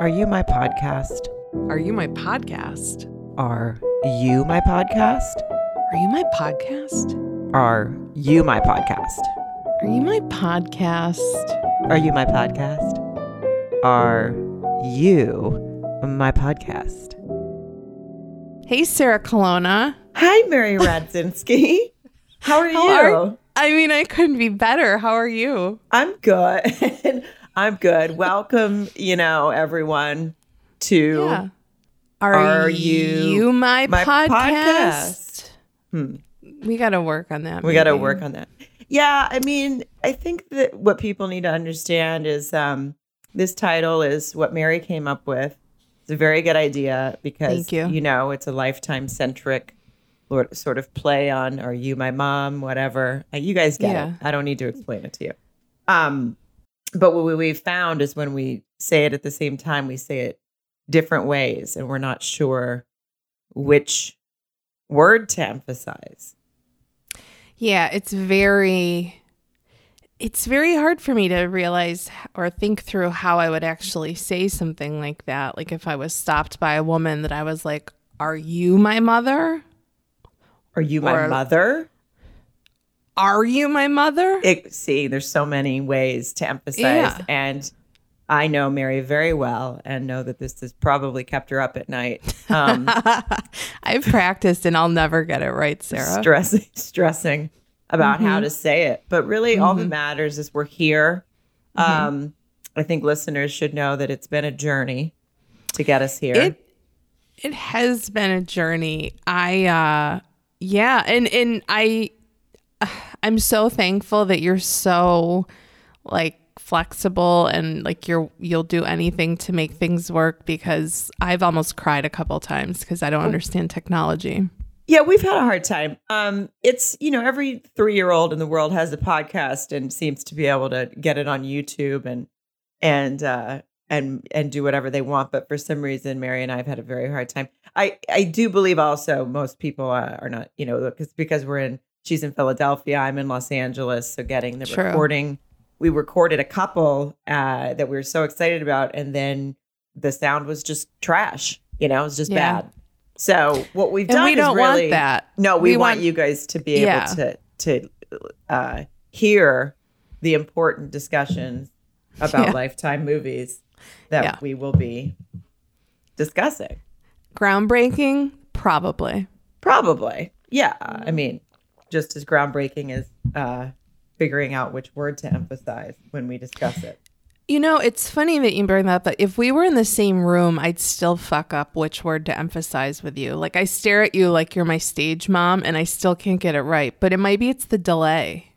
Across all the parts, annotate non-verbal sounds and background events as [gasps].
Are you my podcast? Are you my podcast? Are you my podcast? Are you my podcast? Are you my podcast? Are you my podcast? Are you my podcast? Are you my podcast? Hey, Sarah Colonna. Hi, Mary [laughs] Radzinski. How are How you? are- I mean, I couldn't be better. How are you? I'm good. [laughs] I'm good. [laughs] Welcome, you know, everyone to Yeah. Are, Are you my, my podcast? Hmm. We got to work on that. We got to work on that. Yeah, I mean, I think that what people need to understand is um, this title is what Mary came up with. It's a very good idea because Thank you. know it's a lifetime centric sort of play on "Are you my mom?" Whatever. Uh, You guys get Yeah. it. I don't need to explain it to you. Um, but what we, we found is when we say it at the same time, we say it different ways, and we're not sure which word to emphasize. Yeah, it's very it's very hard for me to realize or think through how I would actually say something like that. Like if I was stopped by a woman that I was like, "Are you my mother? Are you my Or- mother? Are you my mother?" It, see, there's so many ways to emphasize, Yeah. and I know Mary very well, and know that this has probably kept her up at night, um, [laughs] I've practiced and I'll never get it right, Sarah. stressing, stressing about Mm-hmm. how to say it. But really, all that matters is we're here. Mm-hmm. Um, I think listeners should know that it's been a journey to get us here. It it has been a journey. I uh yeah, and and I I'm so thankful that you're so like flexible and like you're you'll do anything to make things work because I've almost cried a couple times because I don't understand technology. Yeah, we've had a hard time. Um, it's you know every three year old in the world has a podcast and seems to be able to get it on YouTube and and uh, and and do whatever they want. But for some reason, Mary and I have had a very hard time. I I do believe also most people uh, are not you know because because we're in she's in Philadelphia, I'm in Los Angeles, so getting the True. recording. We recorded a couple uh, that we were so excited about, and then the sound was just trash. You know, it was just Yeah. bad. So what we've And done we don't really want that. no, we, We want, want- you guys to be able to to uh, hear the important discussions about Yeah. lifetime movies that Yeah. we will be discussing. Groundbreaking? Probably. Probably, yeah. I mean, just as groundbreaking as uh, figuring out which word to emphasize when we discuss it. You know, it's funny that you bring that up, but if we were in the same room, I'd still fuck up which word to emphasize with you. Like I stare at you like you're my stage mom and I still can't get it right. But it might be it's the delay.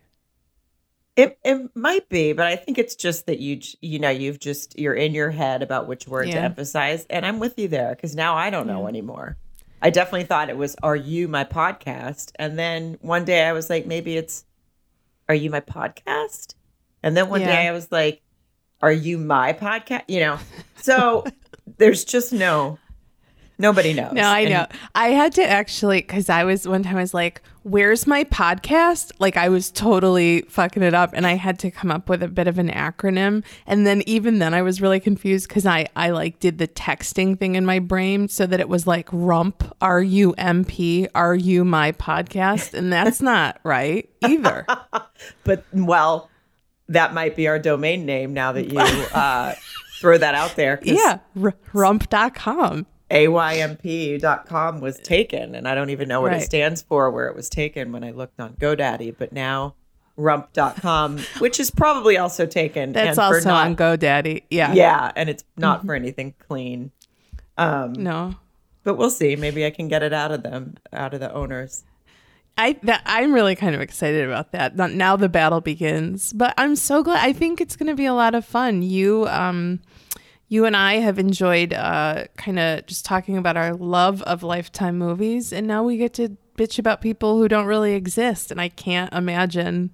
It it might be, but I think it's just that you you know you've just you're in your head about which word to emphasize, and I'm with you there because now I don't know anymore. I definitely thought it was "Are you my podcast?" and then one day I was like, maybe it's "Are you my podcast?" and then one Yeah. day I was like, "Are you my podcast?" You know, so there's just no nobody [laughs] knows. No, I And- know. I had to actually because I was one time I was like, "Where's my podcast?" Like I was totally fucking it up, and I had to come up with a bit of an acronym. And then even then, I was really confused because I I like did the texting thing in my brain so that it was like rump r u m p are you my podcast, and that's [laughs] not right either. [laughs] but well, that might be our domain name now that you uh, throw that out there. yeah, r- rump.com. AYMP.com was taken, and I don't even know what it stands for where it was taken when I looked on GoDaddy, but now rump.com, [laughs] which is probably also taken. That's and for also not- on GoDaddy. Yeah. Yeah, and it's not for anything clean. Um, No. but we'll see. Maybe I can get it out of them, out of the owners. I that I'm really kind of excited about that. Now the battle begins, but I'm so glad. I think it's going to be a lot of fun. You, um, you and I have enjoyed uh, kind of just talking about our love of lifetime movies, and now we get to bitch about people who don't really exist. And I can't imagine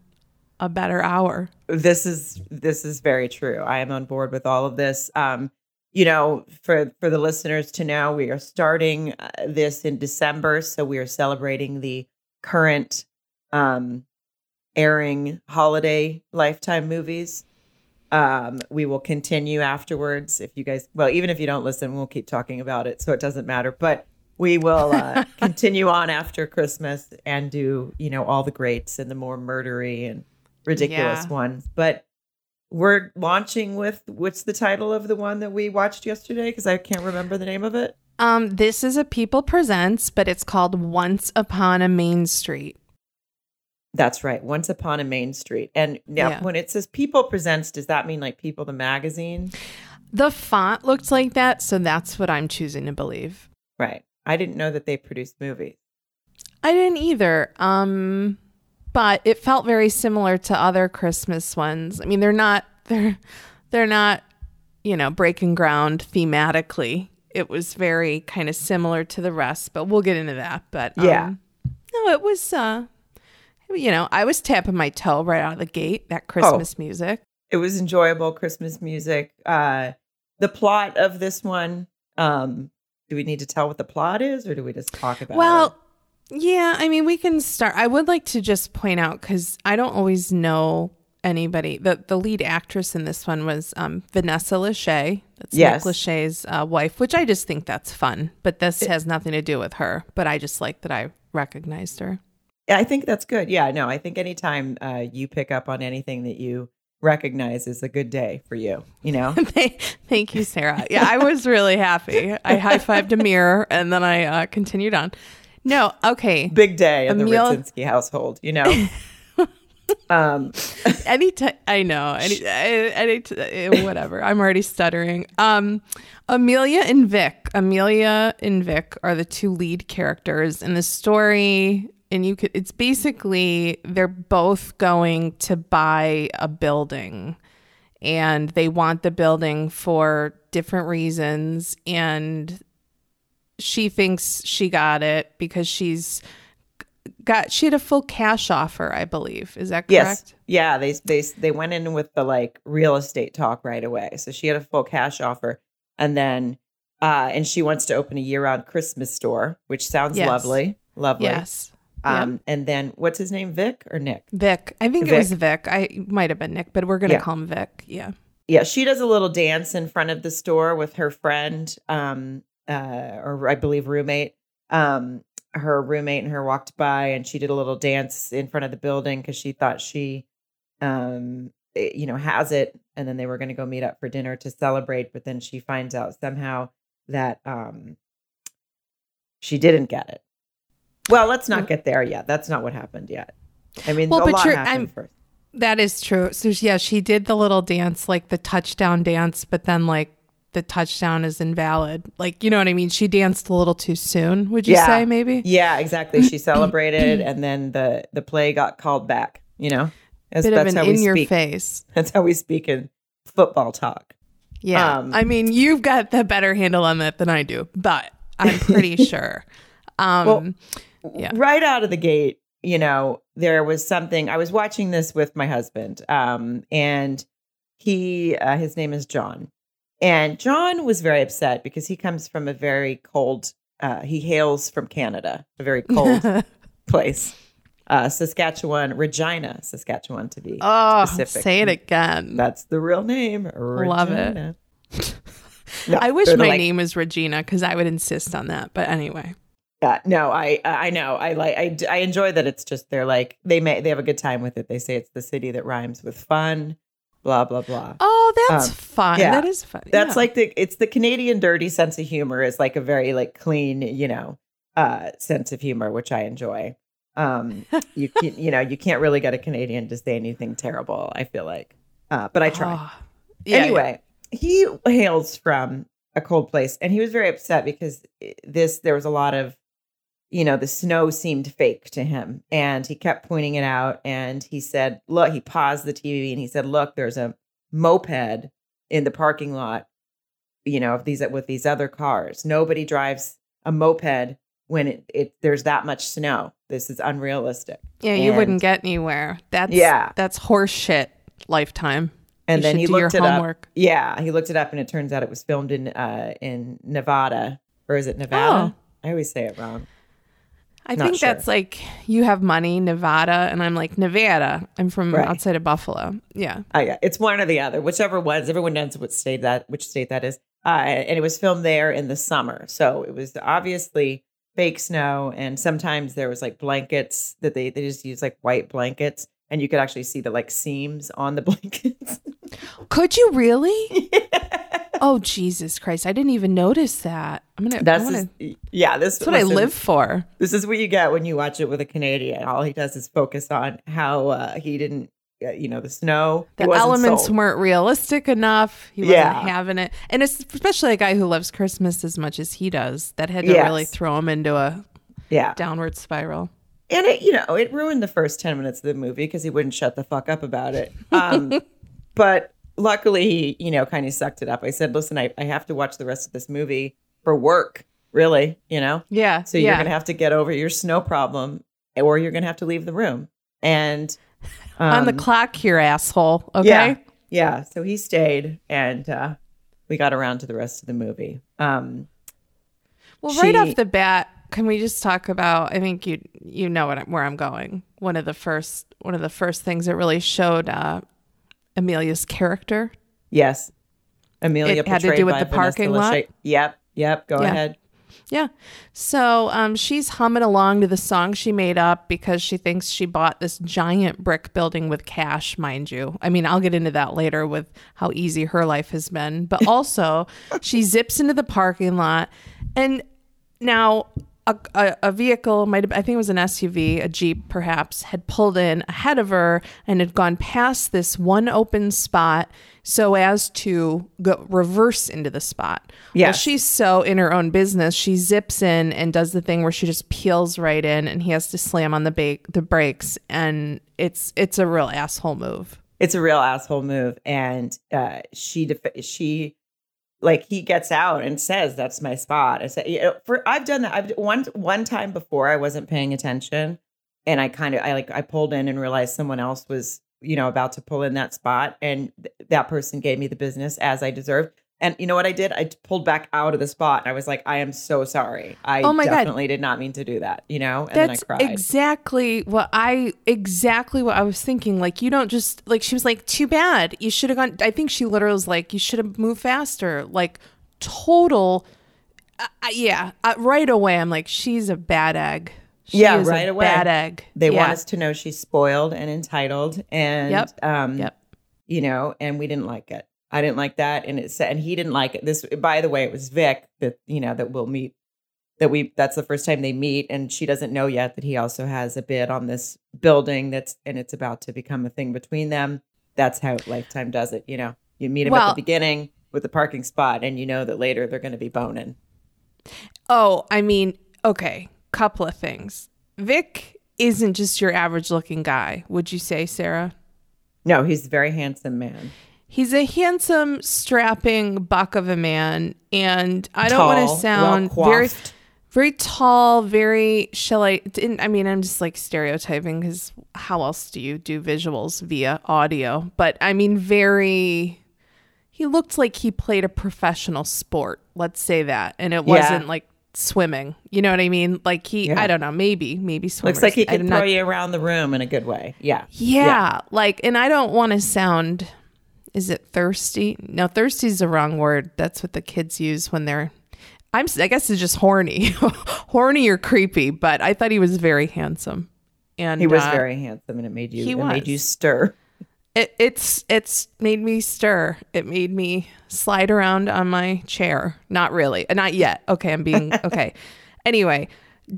a better hour. this is this is very true. I am on board with all of this. Um, you know, for for the listeners to know, we are starting uh, this in December, so we are celebrating the current um, airing holiday lifetime movies. Um, we will continue afterwards. If you guys, well, even if you don't listen, we'll keep talking about it, so it doesn't matter. But we will uh, [laughs] continue on after Christmas and do you know all the greats and the more murdery and ridiculous Yeah. ones. But we're launching with what's the title of the one that we watched yesterday? Because I can't remember the name of it. Um, this is a People Presents, but it's called Once Upon a Main Street. That's right. Once Upon a Main Street. And now, Yeah. when it says People Presents, does that mean like People the magazine? The font looked like that, so that's what I'm choosing to believe. Right. I didn't know that they produced movies. I didn't either. Um, but it felt very similar to other Christmas ones. I mean, they're not [laughs] they're they're not, you know, breaking ground thematically. It was very kind of similar to the rest, but we'll get into that. But um, Yeah. no, it was uh you know, I was tapping my toe right out of the gate, that Oh. Christmas music. It was enjoyable Christmas music. Uh, the plot of this one, um, do we need to tell what the plot is or do we just talk about Well, it? yeah, I mean, we can start. I would like to just point out because I don't always know anybody. The the lead actress in this one was um, Vanessa Lachey. That's Yes. Nick Lachey's uh, wife, which I just think that's fun. But this has nothing to do with her. But I just like that I recognized her. I think that's good. Yeah, no, I think anytime uh, you pick up on anything that you recognize is a good day for you, you know? [laughs] Thank you, Sarah. Yeah, I [laughs] was really happy. I high fived a mirror and then I uh, continued on. No, okay. Big day in the Emil- Radzinski household, you know? [laughs] um, any time I know any, any t- whatever. I'm already stuttering. Um, Amelia and Vic. Amelia and Vic are the two lead characters in the story, and you could. It's basically they're both going to buy a building, and they want the building for different reasons, and she thinks she got it because she's got she had a full cash offer, I believe. Is that correct? yes. Yeah, they, they, they went in with the like real estate talk right away. So she had a full cash offer. And then, uh, and she wants to open a year round Christmas store, which sounds Yes. lovely. Lovely. Yes. Um, and then what's his name? Vic or Nick? Vic. I think Vic. it was Vic. I might have been Nick, but we're gonna Yeah. call him Vic. Yeah. Yeah, she does a little dance in front of the store with her friend, um, uh, or I believe roommate. Um, her roommate and her walked by, and she did a little dance in front of the building because she thought she, um, eh, you know, has it. And then they were going to go meet up for dinner to celebrate, but then she finds out somehow that um, she didn't get it. Well, let's not get there yet. That's not what happened yet. I mean, Well, but you're- I'm- first. That is true. So yeah, she did the little dance, like the touchdown dance, but then like the touchdown is invalid. Like, you know what I mean? She danced a little too soon, would you Yeah. say maybe? Yeah, exactly. She [clears throat] celebrated, and then the the play got called back. You know, that's, Bit of that's an how we in your speak. face. [laughs] That's how we speak in football talk. Yeah. Um, I mean, you've got the better handle on that than I do, but I'm pretty [laughs] sure. Um Well, Yeah. Right out of the gate, you know, there was something. I was watching this with my husband, um, and he, uh, his name is John, and John was very upset because he comes from a very cold. Uh, he hails from Canada, a very cold [laughs] place, uh, Saskatchewan, Regina, Saskatchewan, to be oh, specific. say it again. That's the real name. Love it. [laughs] No, I wish my like- name was Regina because I would insist on that. But anyway. Yeah, no, I I know. I like I, I enjoy that it's just they're like they may they have a good time with it. They say it's the city that rhymes with fun, blah blah blah. Oh, that's Um, fun. yeah. That is fun. That's Yeah. like the it's the Canadian dirty sense of humor is like a very like clean, you know, uh sense of humor which I enjoy. Um you [laughs] can you know, you can't really get a Canadian to say anything terrible, I feel like. Uh but I try. Oh, yeah, anyway, he hails from a cold place and he was very upset because this there was a lot of you know the snow seemed fake to him and he kept pointing it out and he said look he paused the tv and he said look there's a moped in the parking lot you know of these with these other cars nobody drives a moped when it, it there's that much snow this is unrealistic Yeah, you wouldn't get anywhere. That's Yeah. that's horse shit. Lifetime. and You then he looked your it homework. up yeah he looked it up and it turns out it was filmed in uh in nevada or is it nevada Oh. i always say it wrong I Not think sure. that's like you have money, Nevada, and I'm like Nevada. I'm from Right. outside of Buffalo. Yeah. Oh yeah, it's one or the other, whichever ones. Everyone knows what state that which state that is. Uh, and it was filmed there in the summer, so it was obviously fake snow. And sometimes there was like blankets that they they just use like white blankets, and you could actually see the like seams on the [laughs] blankets. Could you really? [laughs] Oh Jesus Christ! I didn't even notice that. I'm gonna. That's wanna, just- yeah. This that's what I live for. This is what you get when you watch it with a Canadian. All he does is focus on how uh, he didn't, uh, you know, the snow. The elements sold. weren't realistic enough. He wasn't Yeah. having it, and it's especially a guy who loves Christmas as much as he does. That had to really throw him into a yeah. downward spiral. and it you know it ruined the first 10 minutes of the movie because he wouldn't shut the fuck up about it um [laughs] but luckily he you know kind of sucked it up i said listen I, I have to watch the rest of this movie for work really you know Yeah. so you're yeah. gonna have to get over your snow problem or you're gonna have to leave the room and on the um, clock here, asshole. Okay. yeah yeah so he stayed and uh we got around to the rest of the movie um Well, right off the bat, can we just talk about? I think you you know what, where I'm going. One of the first one of the first things that really showed uh, Amelia's character. yes amelia It had to do with the Vanessa parking lot? Lachey. yep yep go Yeah. ahead Yeah. So um, she's humming along to the song she made up because she thinks she bought this giant brick building with cash, mind you. I mean, I'll get into that later with how easy her life has been. But [laughs] also, she zips into the parking lot. And now a, a, a vehicle, might have, I think it was an SUV, a Jeep perhaps, had pulled in ahead of her and had gone past this one open spot so as to go reverse into the spot. Well, she's so in her own business, she zips in and does the thing where she just peels right in, and he has to slam on the ba- the brakes, and it's it's a real asshole move. it's a real asshole move and uh she def- she like he gets out and says that's my spot. I said you know, for i've done that. I've one one time before i wasn't paying attention and i kind of i like i pulled in and realized someone else was you know about to pull in that spot and th- that person gave me the business as i deserved and you know what i did i pulled back out of the spot and i was like i am so sorry i Oh my God. definitely did not mean to do that you know and That's then i cried exactly what I exactly what I was thinking. Like you don't just like she was like, too bad. You should have gone. I think she literally was like, you should have moved faster. Like total. Uh, uh, yeah, uh, right away. I'm like, she's a bad egg. She Yeah, right away. Bad egg. they yeah. want us to know she's spoiled and entitled and Yep. um Yep. you know and we didn't like it i didn't like that and it said and he didn't like it. This by the way it was vic that you know that we'll meet that we that's the first time they meet and she doesn't know yet that he also has a bid on this building that's and it's about to become a thing between them. That's how lifetime does it you know? You meet him at the beginning with the parking spot and you know that later they're going to be boning. Oh, I mean, okay, couple of things. Vic isn't just your average looking guy, would you say, Sarah? no he's a very handsome man He's a handsome, strapping buck of a man, and I don't want to sound very, very tall. Very shall I? Didn't, I mean, I'm just like stereotyping because how else do you do visuals via audio? But I mean, very. He looked like he played a professional sport. Let's say that, and it Yeah. wasn't like swimming. You know what I mean? Like he, Yeah. I don't know, maybe, maybe swimmers. looks like he can I'm throw not- you around the room in a good way yeah yeah, like, and I don't want to sound. Is it thirsty? No, thirsty is the wrong word. That's what the kids use when they're. I'm. I guess it's just horny, [laughs] horny or creepy. But I thought he was very handsome, and He was uh, very handsome, and it made you he it made you stir. It, it's it's made me stir. It made me slide around on my chair. Not really, not yet. Okay, I'm being [laughs] okay. Anyway,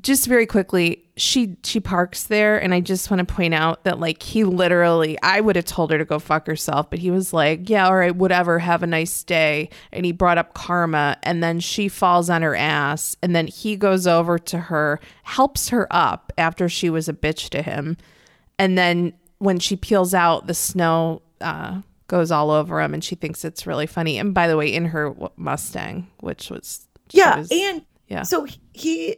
just very quickly, she she parks there, and I just want to point out that like he literally, I would have told her to go fuck herself, but he was like, yeah, all right, whatever, have a nice day, and he brought up karma, and then she falls on her ass, and then he goes over to her, helps her up after she was a bitch to him, and then when she peels out, the snow uh, goes all over him, and she thinks it's really funny. And by the way, in her Mustang, which was Yeah, was- and yeah. so he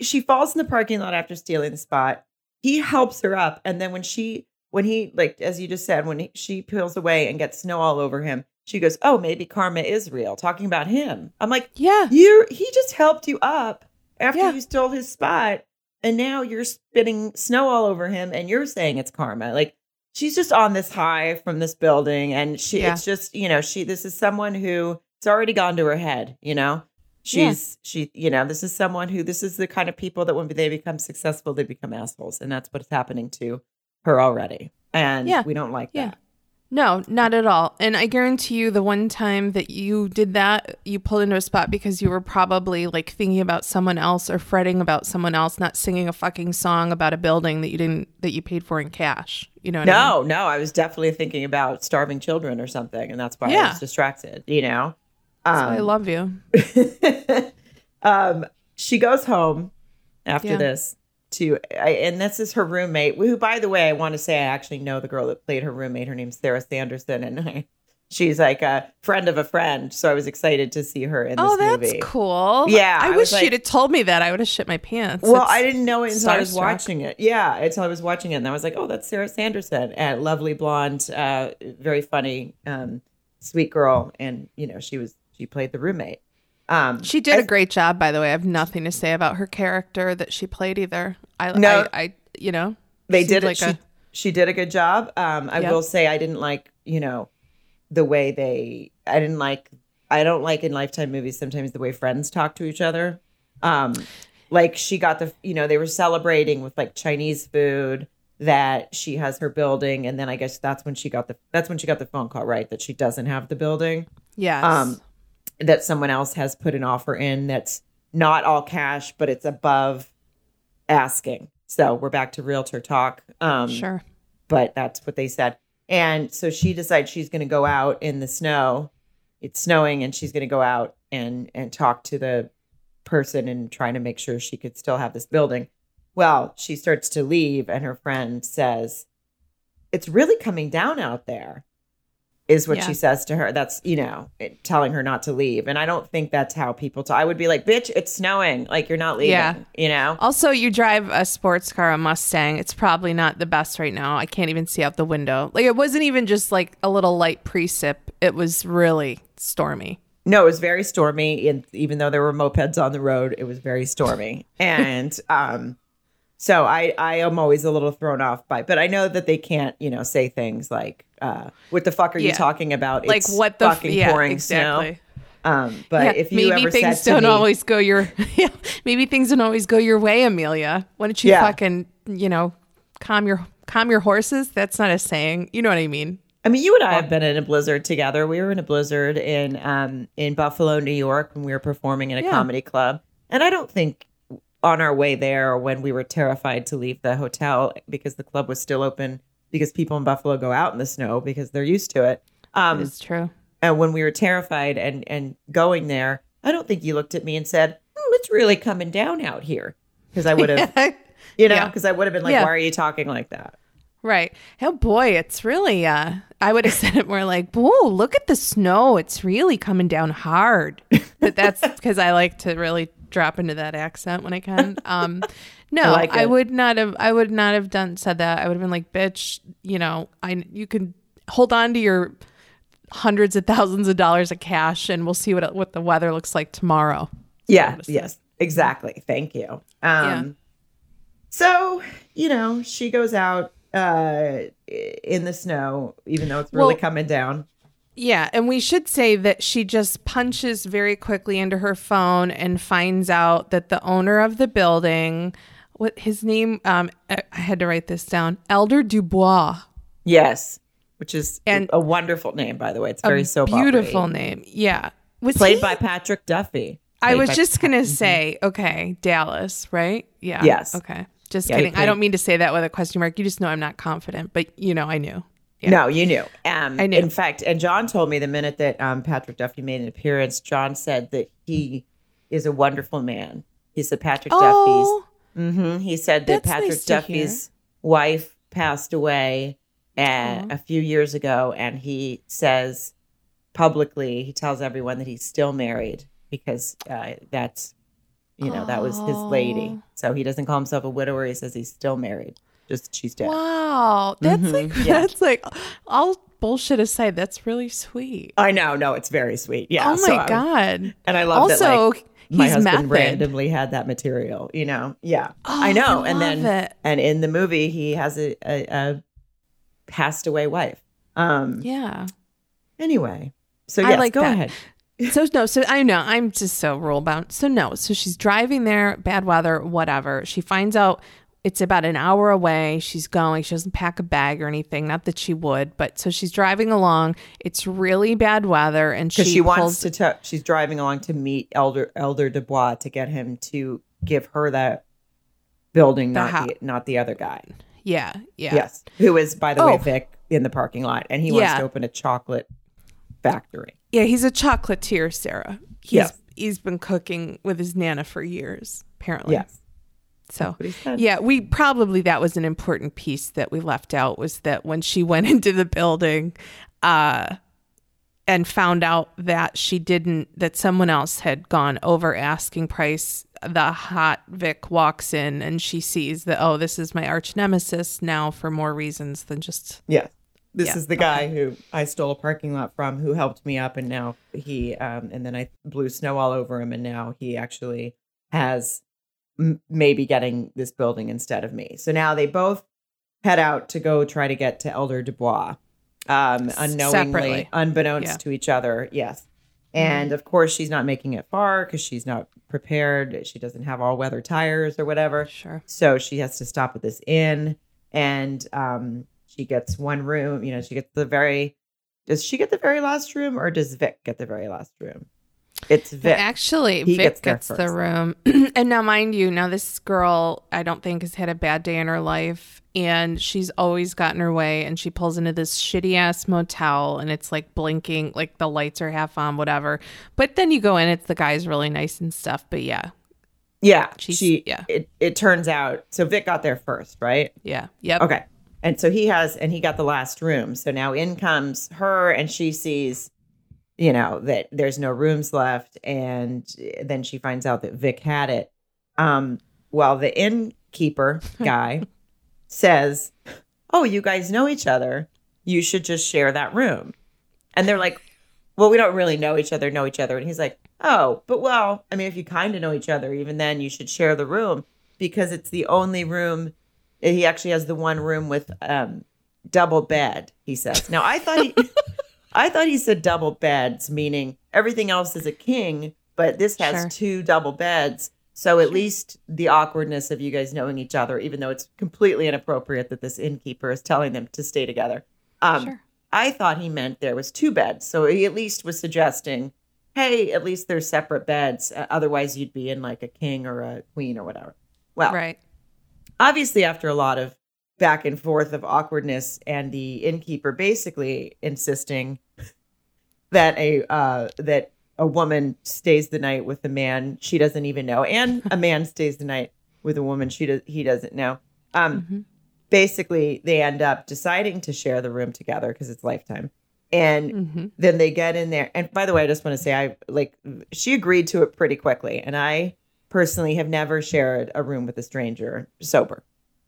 she falls in the parking lot after stealing the spot. He helps her up, and then when she when he like as you just said when he, she peels away and gets snow all over him, she goes, "Oh, maybe karma is real." Talking about him, I'm like, yeah, you he just helped you up after Yeah. you stole his spot. and now you're spitting snow all over him and you're saying it's karma. Like she's just on this high from this building and she Yeah. it's just, you know, she this is someone who it's already gone to her head, you know? She's she, you know, this is someone who this is the kind of people that when they become successful, they become assholes. And that's what's happening to her already. And Yeah. we don't like Yeah. that. No, not at all. And I guarantee you, the one time that you did that, you pulled into a spot because you were probably like thinking about someone else or fretting about someone else, not singing a fucking song about a building that you didn't that you paid for in cash. You know? What I mean? No, no, I was definitely thinking about starving children or something, and that's why I was distracted. You know, That's why I um, love you. [laughs] um, she goes home after Yeah. this to, I, and this is her roommate. Who, by the way, I want to say I actually know the girl that played her roommate. Her name's Sarah Sanderson, and I, she's like a friend of a friend. So I was excited to see her in this movie. Oh, that's movie. cool. Yeah, I, I wish was you'd like- have told me that. I would have shit my pants. Well, It's- I didn't know it until I was starstruck. watching it. Yeah, until I was watching it, and I was like, "Oh, that's Sarah Sanderson, and lovely blonde, uh, very funny, um, sweet girl." And you know, she was she played the roommate. Um, She did I- a great job, by the way. I have nothing to say about her character that she played either. I, No. I, I you know, they did like she, a- she did a good job. Um, I Yep. will say I didn't like you know the way they. I didn't like. I don't like in Lifetime movies sometimes the way friends talk to each other. Um, like she got the you know they were celebrating with like Chinese food that she has her building, and then I guess that's when she got the that's when she got the phone call right that she doesn't have the building Yeah. um, that someone else has put an offer in that's not all cash but it's above asking. So we're back to realtor talk. Um, sure. but that's what they said. And so she decides she's going to go out in the snow. It's snowing, and she's going to go out and and talk to the person and trying to make sure she could still have this building. Well, she starts to leave, and her friend says, "It's really coming down out there." Is what Yeah. she says to her. That's you know it- telling her not to leave, and I don't think that's how people. talk. I would be like, "Bitch, it's snowing. Like you're not leaving." Yeah. You know. Also, you drive a sports car, a Mustang. It's probably not the best right now. I can't even see out the window. Like it wasn't even just like a little light precip. It was really stormy. No, it was very stormy, and even though there were mopeds on the road, it was very stormy. And um, so I I am always a little thrown off by, but I know that they can't, you know, say things like, uh, "What the fuck are you talking about?" Like It's what the f- fucking yeah, pouring exactly. snow. Um, but Yeah, if you maybe ever things said don't me, always go your [laughs] yeah, maybe things don't always go your way, Amelia. Why don't you Yeah. fucking you know calm your calm your horses? That's not a saying. You know what I mean? I mean, you and I have been in a blizzard together. We were in a blizzard in um in Buffalo, New York, when we were performing in a Yeah. comedy club. And I don't think on our way there when we were terrified to leave the hotel because the club was still open because people in Buffalo go out in the snow because they're used to it. Um It's true. and when we were terrified and and going there, I don't think you looked at me and said, hmm, "It's really coming down out here." Because I would have, [laughs] you know, Yeah. because I would have been like, Yeah. "Why are you talking like that?" Right. Oh boy, it's really uh I would have [laughs] said it more like, "Whoa, look at the snow. It's really coming down hard." But that's because I like to really drop into that accent when I [laughs] can. Um no, I I, like it. would not have I would not have done said that. I would have been like, "Bitch, you know, I you can hold on to your hundreds of thousands of dollars of cash and we'll see what what the weather looks like tomorrow." Yeah, yes, exactly. Thank you. Um, Yeah. So, you know, she goes out uh, in the snow, even though it's really Well- coming down. Yeah, and we should say that she just punches very quickly into her phone and finds out that the owner of the building, what his name, um, I had to write this down, Elder Dubois, Yes, which is And- a wonderful name, by the way. It's very so beautiful name. Yeah, was Played he- by Patrick Duffy. I was just gonna say, okay, Dallas, right? Yeah. Yes. Okay. Just Yeah, kidding. I don't mean to say that with a question mark. You just know I'm not confident, but you know I knew. Yeah. No, you knew. Um, I knew. In fact, and John told me the minute that um, Patrick Duffy made an appearance, John said that he is a wonderful man. He said Patrick Oh, Duffy's. hmm He said that Patrick nice Duffy's wife passed away uh, a few years ago, and he says publicly, he tells everyone that he's still married because uh, that's, you know, that was his lady. So he doesn't call himself a widower. He says he's still married. Just she's dead. Wow, that's Mhm, like [laughs] yeah. that's like I'll bullshit aside, that's really sweet. I know, no, it's very sweet. Yeah. oh my I'm- god. And I love that. Also, Like, my he's husband method. randomly had that material. You know. Yeah. Oh, I know. I and then it. and in the movie, he has a, a, a passed away wife. Um. Yeah. Anyway, so I yes, like go that. ahead. [laughs] So no, so I know I'm just so rule bound. So no, so she's driving there, bad weather, whatever. She finds out it's about an hour away. She's going. She doesn't pack a bag or anything. Not that she would, but so she's driving along. It's really bad weather, and she, she, wants pulls, to. T- she's driving along to meet Elder Elder Dubois to get him to give her that building, The not the, not the other guy. Yeah, yeah. Yes, who is by the Oh. way Vic in the parking lot, and he wants to open a chocolate factory. Yeah, he's a chocolatier, Sarah. He's Yes. he's been cooking with his nana for years, apparently. Yes, So what he said. yeah, we probably that was an important piece that we left out was that when she [laughs] went into the building, uh and found out that she didn't that someone else had gone over asking price the hot vic walks in and she sees that oh this is my arch nemesis now for more reasons than just yeah. This Yeah, is the guy who I stole a parking lot from who helped me up and now he um and then I blew snow all over him and now he actually has m- maybe getting this building instead of me. So now they both head out to go try to get to Elder Dubois. Um unknowingly Separately. unbeknownst Yeah. to each other. Yes. And of course she's not making it far cuz she's not prepared. She doesn't have all weather tires or whatever. sure So she has to stop at this inn and um she gets one room, you know, she gets the very does she get the very last room or does Vic get the very last room? It's Vic. Actually, He Vic gets gets, the room. [clears throat] and now, mind you, now this girl, I don't think has had a bad day in her life. And she's always gotten her way. And she pulls into this shitty ass motel and it's like blinking, like the lights are half on, whatever. But then you go in, it's the guy's really nice and stuff. But yeah, yeah. She's- she yeah. it, it turns out so Vic got there first, right? yeah, yep. Okay. And so he has, and he got the last room. So now in comes her, and she sees, you know, that there's no rooms left. And then she finds out that Vic had it. Um, well, the innkeeper [laughs] guy says, Oh, you guys know each other. You should just share that room. And they're like, Well, we don't really know each other, know each other. And he's like, Oh, but well, I mean, if you kind of know each other, even then you should share the room because it's the only room he actually has the one room with um double bed he says now i thought he [laughs] i thought he said double beds meaning everything else is a king but this has Sure. two double beds so at least the awkwardness of you guys knowing each other even though it's completely inappropriate that this innkeeper is telling them to stay together um Sure. i thought he meant there was two beds so he at least was suggesting hey at least there's separate beds Uh, otherwise you'd be in like a king or a queen or whatever well Right. obviously after a lot of back and forth of awkwardness and the innkeeper basically insisting that a uh that a woman stays the night with a man she doesn't even know. And a man [laughs] stays the night with a woman she does he doesn't know. Um Mhm. basically they end up deciding to share the room together because it's lifetime. And hmm then they get in there. And by the way i just want to say i like she agreed to it pretty quickly. And i personally have never shared a room with a stranger sober.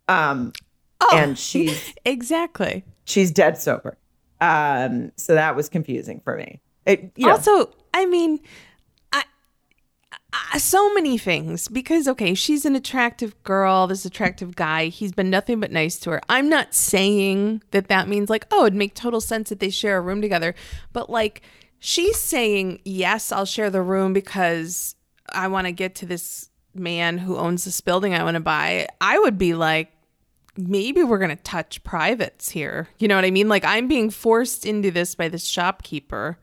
Um Oh, and she's [laughs] exactly. she's dead sober um so that was confusing for me it, you know, Also, I mean, I, I, so many things because okay, she's an attractive girl, this attractive guy. He's been nothing but nice to her. I'm not saying that that means like, oh, it'd make total sense that they share a room together, but like she's saying, yes, I'll share the room because I want to get to this man who owns this building I want to buy. I would be like maybe we're going to touch privates here. You know what I mean? Like I'm being forced into this by this shopkeeper.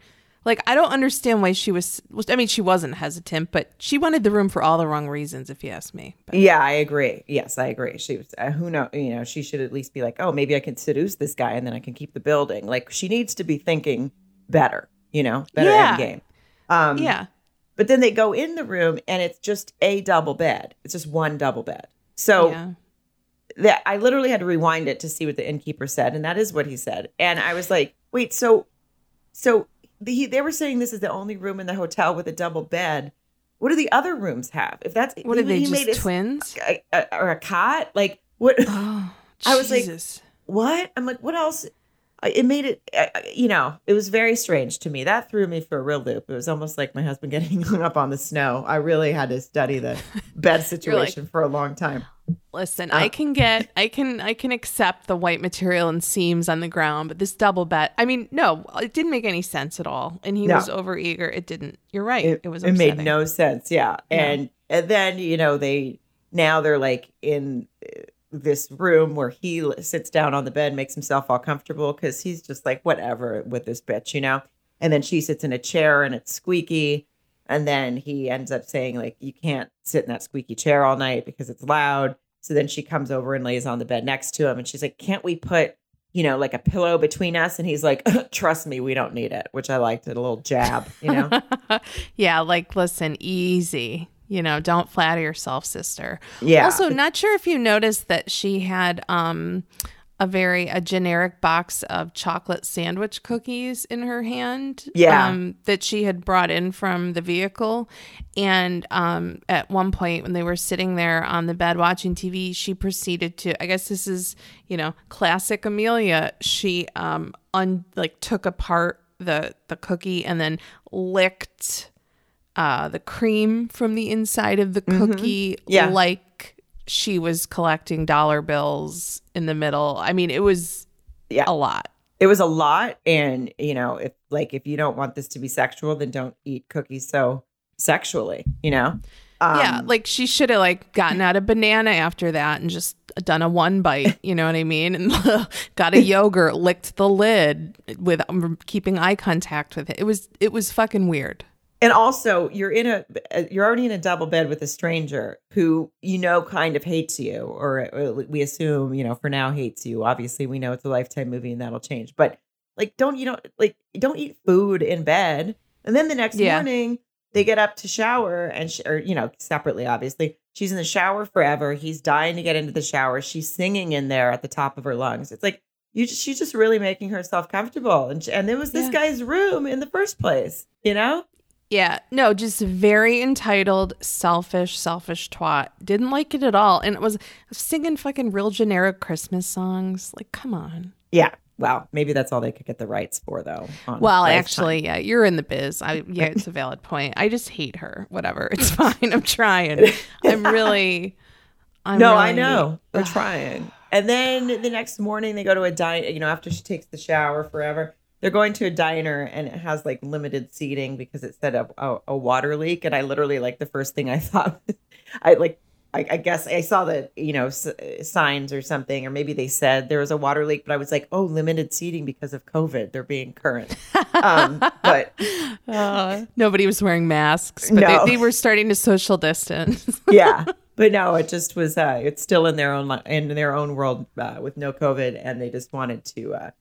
Like I don't understand why she was I mean she wasn't hesitant, but she wanted the room for all the wrong reasons if you ask me. But yeah i agree yes i agree she was uh, who know you know she should at least be like oh maybe i can seduce this guy and then i can keep the building like she needs to be thinking better you know better Yeah. end game um yeah. But then they go in the room and it's just a double bed. It's just one double bed. So yeah. That I literally had to rewind it to see what the innkeeper said, and that is what he said. And I was like, wait, so so the, they were saying this is the only room in the hotel with a double bed. What do the other rooms have? If that's What are they he just made twins? a- a- or a cot? Like what? Oh, [laughs] I was like- what? I'm like, what else? It made it, you know, it was very strange to me. That threw me for a real loop. It was almost like my husband getting [laughs] hung up on the snow. I really had to study the [laughs] bed situation like, for a long time. Listen, uh, I can get, I can, I can accept the white material and seams on the ground, but this double bed, I mean, no, it didn't make any sense at all. And he no. was over eager. It didn't. You're right. It, it was. Upsetting. It made no sense. Yeah, and and then you know they now they're like in this room where he sits down on the bed, makes himself all comfortable because he's just like, whatever with this bitch, you know? And then she sits in a chair and it's squeaky. And then he ends up saying, like, you can't sit in that squeaky chair all night because it's loud. So then she comes over and lays on the bed next to him. And she's like, can't we put, you know, like a pillow between us? And he's like, [laughs] trust me, we don't need it, which I liked it a little jab, you know? [laughs] yeah. Like, listen, easy you know don't flatter yourself sister. Yeah. Also not sure if you noticed that she had um a very a generic box of chocolate sandwich cookies in her hand yeah. um, that she had brought in from the vehicle. And um, at one point when they were sitting there on the bed watching tv she proceeded to i guess this is you know classic amelia. She um un like took apart the the cookie and then licked uh, the cream from the inside of the mm-hmm. cookie mm-hmm. yeah. like she was collecting dollar bills in the middle. I mean, it was yeah. a lot. It was a lot. And, you know, if like if you don't want this to be sexual, then don't eat cookies so sexually, you know? Um, yeah, like she should have like gotten out a banana after that and just done a one bite, [laughs] you know what I mean? And [laughs] got a yogurt, licked the lid with um, keeping eye contact with it. It was it was fucking weird and also you're in a uh, you're already in a double bed with a stranger who you know kind of hates you or, or, we assume you know for now hates you. Obviously we know it's a lifetime movie and that'll change but like don't you don't like don't eat food in bed. And then the next yeah. morning they get up to shower and sh- or you know separately obviously. She's in the shower forever. He's dying to get into the shower. She's singing in there at the top of her lungs. It's like you just, she's just really making herself comfortable. And, and it was this yeah. guy's room in the first place you know yeah, no, just very entitled, selfish, selfish twat. Didn't like it at all. And it was singing fucking real generic Christmas songs. Like, come on. Yeah. Well, maybe that's all they could get the rights for, though. Well, actually, yeah, you're in the biz. I yeah, it's a valid point. I just hate her. Whatever, it's [laughs] fine. I'm trying. I'm really. I'm no, really, I know. We're trying. And then the next morning, they go to a dine. You know, after she takes the shower, forever they're going to a diner and it has like limited seating because it said a, a, a water leak. And I literally like the first thing I [laughs] thought, I like, I, I, guess I saw the you know s- signs or something, or maybe they said there was a water leak, but I was like, oh, limited seating because of COVID. They're being current, um, [laughs] but uh, nobody was wearing masks, but no. they, they were starting to social distance. [laughs] yeah, but no, it just was. Uh, it's still in their own in their own world uh, with no COVID, and they just wanted to uh,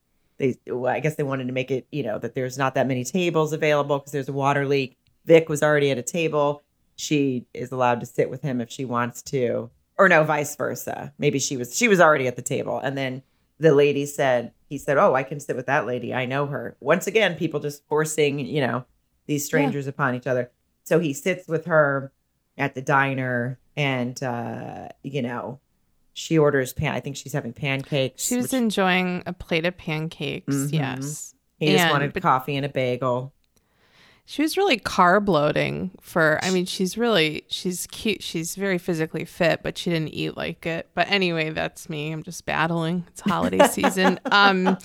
they well, I guess they wanted to make it, you know, that there's not that many tables available because there's a water leak. Vic was already at a table. She is allowed to sit with him if she wants to. Or no, vice versa. Maybe she was she was already at the table. And then the lady said, he said, Oh, I can sit with that lady. I know her. Once again, people just forcing, you know, these strangers yeah. upon each other. So he sits with her at the diner and uh, you know, she orders pan. I think she's having pancakes. She was which, enjoying a plate of pancakes. Mm-hmm. Yes, he and, just wanted coffee and a bagel. She was really carb loading for. I mean, she's really she's cute. She's very physically fit, but she didn't eat like it. But anyway, that's me. I'm just battling. It's holiday [laughs] season. Um,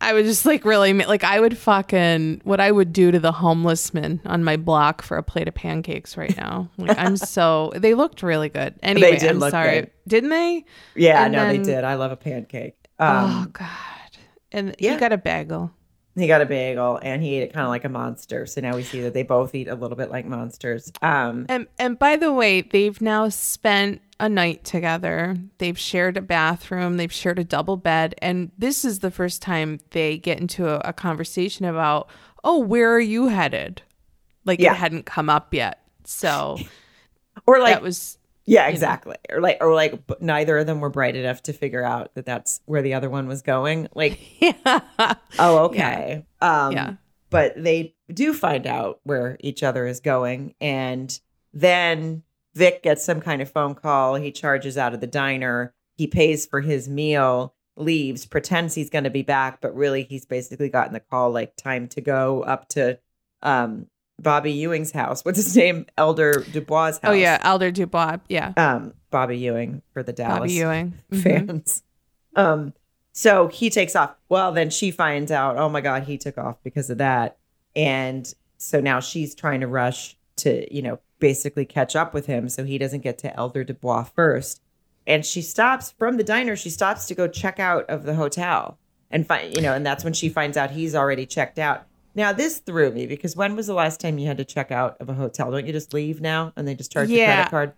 I would just like really like I would fucking what I would do to the homeless man on my block for a plate of pancakes right now. Like I'm [laughs] so they looked really good. Anyway, I'm sorry. Good. Didn't they? Yeah, and no, then, they did. I love a pancake. Um, oh God. And yeah. he got a bagel. He got a bagel and he ate it kind of like a monster. So now we see that they both eat a little bit like monsters. Um and and by the way, they've now spent a night together. They've shared a bathroom, they've shared a double bed, and this is the first time they get into a, a conversation about, "Oh, where are you headed?" Like yeah. it hadn't come up yet. So [laughs] or like that was yeah, exactly. Know. Or like, or like, neither of them were bright enough to figure out that that's where the other one was going. Like, [laughs] yeah. oh, okay. Yeah. Um, yeah. But they do find out where each other is going, and then Vic gets some kind of phone call. He charges out of the diner. He pays for his meal. leaves, pretends he's going to be back, but really he's basically gotten the call like time to go up to um, Bobby Ewing's house. What's his name? Elder Dubois' house. Oh yeah, Elder Dubois. Yeah, Um, Bobby Ewing for the Dallas Bobby Ewing. Mhm. fans. [laughs] Um, so he takes off. Well, then she finds out, oh my God, he took off because of that. And so now she's trying to rush to, you know, basically catch up with him so he doesn't get to Elder Dubois first. And she stops from the diner, she stops to go check out of the hotel and find, you know, and that's when she finds out he's already checked out. Now, this threw me because when was the last time you had to check out of a hotel? Don't you just leave now and they just charge your credit card?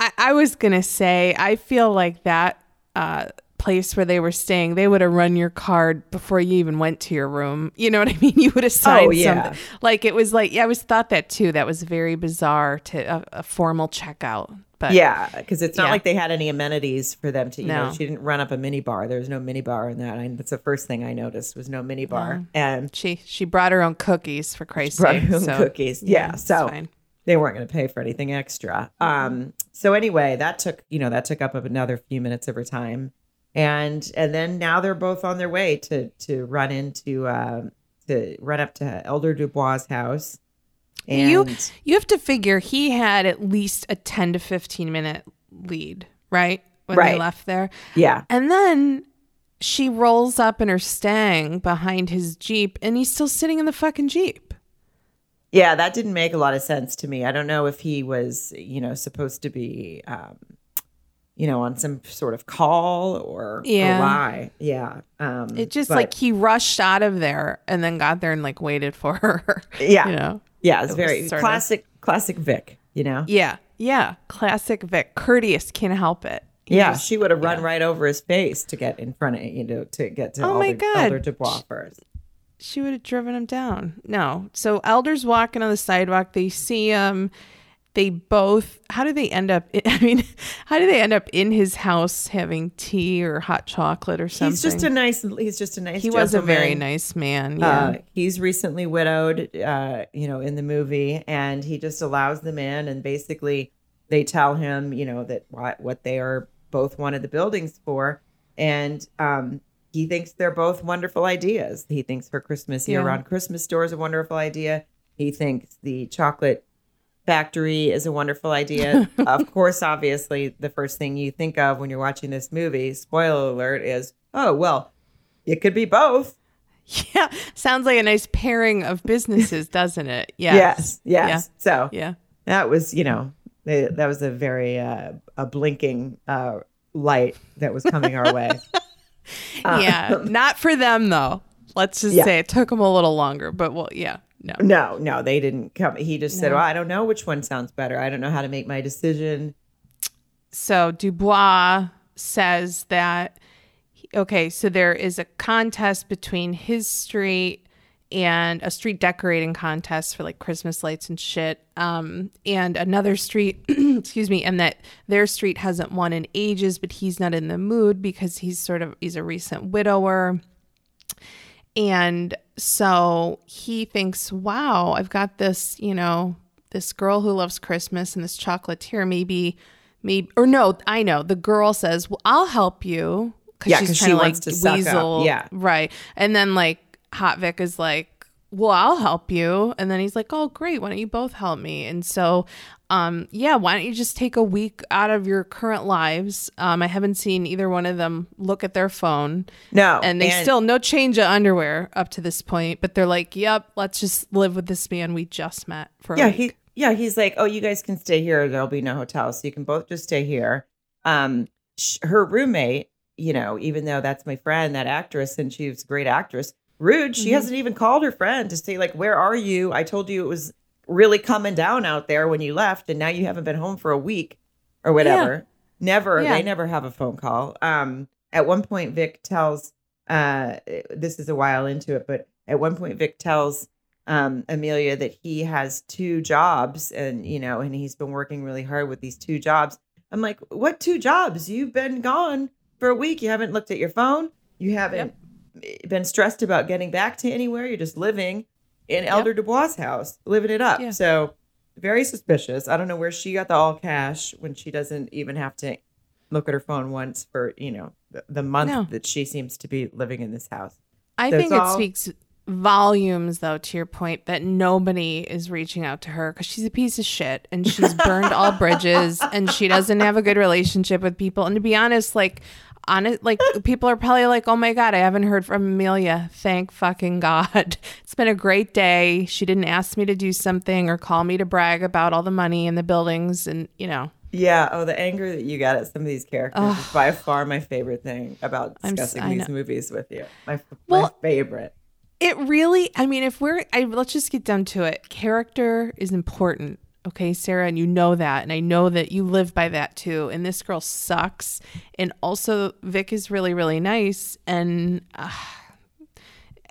I, I was gonna say, I feel like that uh, place where they were staying, they would have run your card before you even went to your room. You know what [laughs] I mean? You would have signed Oh, yeah. something. Like it was like, yeah, I always thought that too. That was very bizarre to a, a formal checkout. But Yeah, because it's not Yeah. like they had any amenities for them to. You know, No. she didn't run up a mini bar. There was no mini bar in that. I, that's the first thing I noticed was no mini bar, and she she brought her own cookies for Christ's brought sake. her own so, cookies. Yeah, it's so fine. they weren't going to pay for anything extra. Um. So anyway, that took you know that took up another few minutes of her time, and and then now they're both on their way to to run into um to run up to Elder Dubois' house. And you you have to figure he had at least a ten to fifteen minute lead, right? When they left there. yeah, And then she rolls up in her Stang behind his Jeep and he's still sitting in the fucking Jeep. Yeah, that didn't make a lot of sense to me. I don't know if he was, you know, supposed to be, um, you know, on some sort of call or, Yeah. or why. Yeah. Um, It just but- like he rushed out of there and then got there and like waited for her. [laughs] yeah, You know? Yeah, it's it very of- classic, classic Vic. You know, Yeah. Yeah. Classic Vic. Courteous can't help it. yeah, she would have run right over his face to get in front of you know to get to Oh my God. Elder Dubois first. she would have driven him down. No. So Elder's walking on the sidewalk. They see him. They both. How do they end up? [laughs] I mean, how do they end up in his house having tea or hot chocolate or something? He's just a nice. He's just a nice. he was a very nice man. Yeah. Uh, he's recently widowed, uh, you know, in the movie, and he just allows them in, and basically they tell him, you know, that what what they are both wanted the buildings for, and um, he thinks they're both wonderful ideas. He thinks for Christmas year Yeah. round Christmas store is a wonderful idea. He thinks the chocolate factory is a wonderful idea. [laughs] of course, obviously, the first thing you think of when you're watching this movie, spoiler alert, is oh well, it could be both. yeah. Sounds like a nice pairing of businesses, [laughs] doesn't it? Yeah. Yes, yes. So Yeah. that was, you know, they, that was a very uh, a blinking uh, light that was coming our way. [laughs] Uh, Yeah. Not for them though. Let's just Yeah. say it took them a little longer, but well, yeah. No. No, no, they didn't come. He just said, "Well, I don't know which one sounds better. I don't know how to make my decision." So Dubois says that okay, so there is a contest between his street and a street decorating contest for like Christmas lights and shit. Um, and another street, [clears throat] excuse me, and that their street hasn't won in ages, but he's not in the mood because he's sort of he's a recent widower. And so he thinks, wow, I've got this, you know, this girl who loves Christmas and this chocolatier. Maybe, maybe, or no, I know. The girl says, well, I'll help you. Cause Yeah, she's trying she to like to suck up. weasel. Yeah. Right. And then like Hot Vic is like, well, I'll help you. And then he's like, oh, great. Why don't you both help me? And so, um, yeah, why don't you just take a week out of your current lives? Um, I haven't seen either one of them look at their phone No, and they still no change of underwear up to this point but they're like yep let's just live with this man we just met for a yeah week. he yeah he's like, "Oh, you guys can stay here. There'll be no hotel, so you can both just stay here." Um, sh- her roommate, you know, even though that's my friend, that actress, and she was a great actress. Rude. She Mhm. hasn't even called her friend to say like, "Where are you?" I told you it was really coming down out there when you left, and now you haven't been home for a week or whatever. Never. Yeah. They never have a phone call. Um, at one point, Vic tells. Uh, this is a while into it, but at one point, Vic tells um, Amelia that he has two jobs and, you know, and he's been working really hard with these two jobs. I'm like, what two jobs? You've been gone for a week. You haven't looked at your phone. You haven't been stressed about getting back to anywhere. You're just living in Elder Dubois' house, living it up. Yeah. So very suspicious. I don't know where she got the all cash when she doesn't even have to look at her phone once for you know the, the month No. that she seems to be living in this house. I So think it all- speaks volumes, though, to your point that nobody is reaching out to her because she's a piece of shit and she's burned all [laughs] bridges and she doesn't have a good relationship with people. And to be honest, like, honest, like [laughs] people are probably like, "Oh my god, I haven't heard from Amelia. Thank fucking god. [laughs] It's been a great day. She didn't ask me to do something or call me to brag about all the money in the buildings, and you know." Yeah. Oh, the anger that you get at some of these characters is by far my favorite thing about discussing these movies with you. My, my favorite. It really, I mean, if we're, I, let's just get down to it. Character is important. Okay, Sarah, and you know that. And I know that you live by that too. And this girl sucks. And also, Vic is really, really nice. And uh,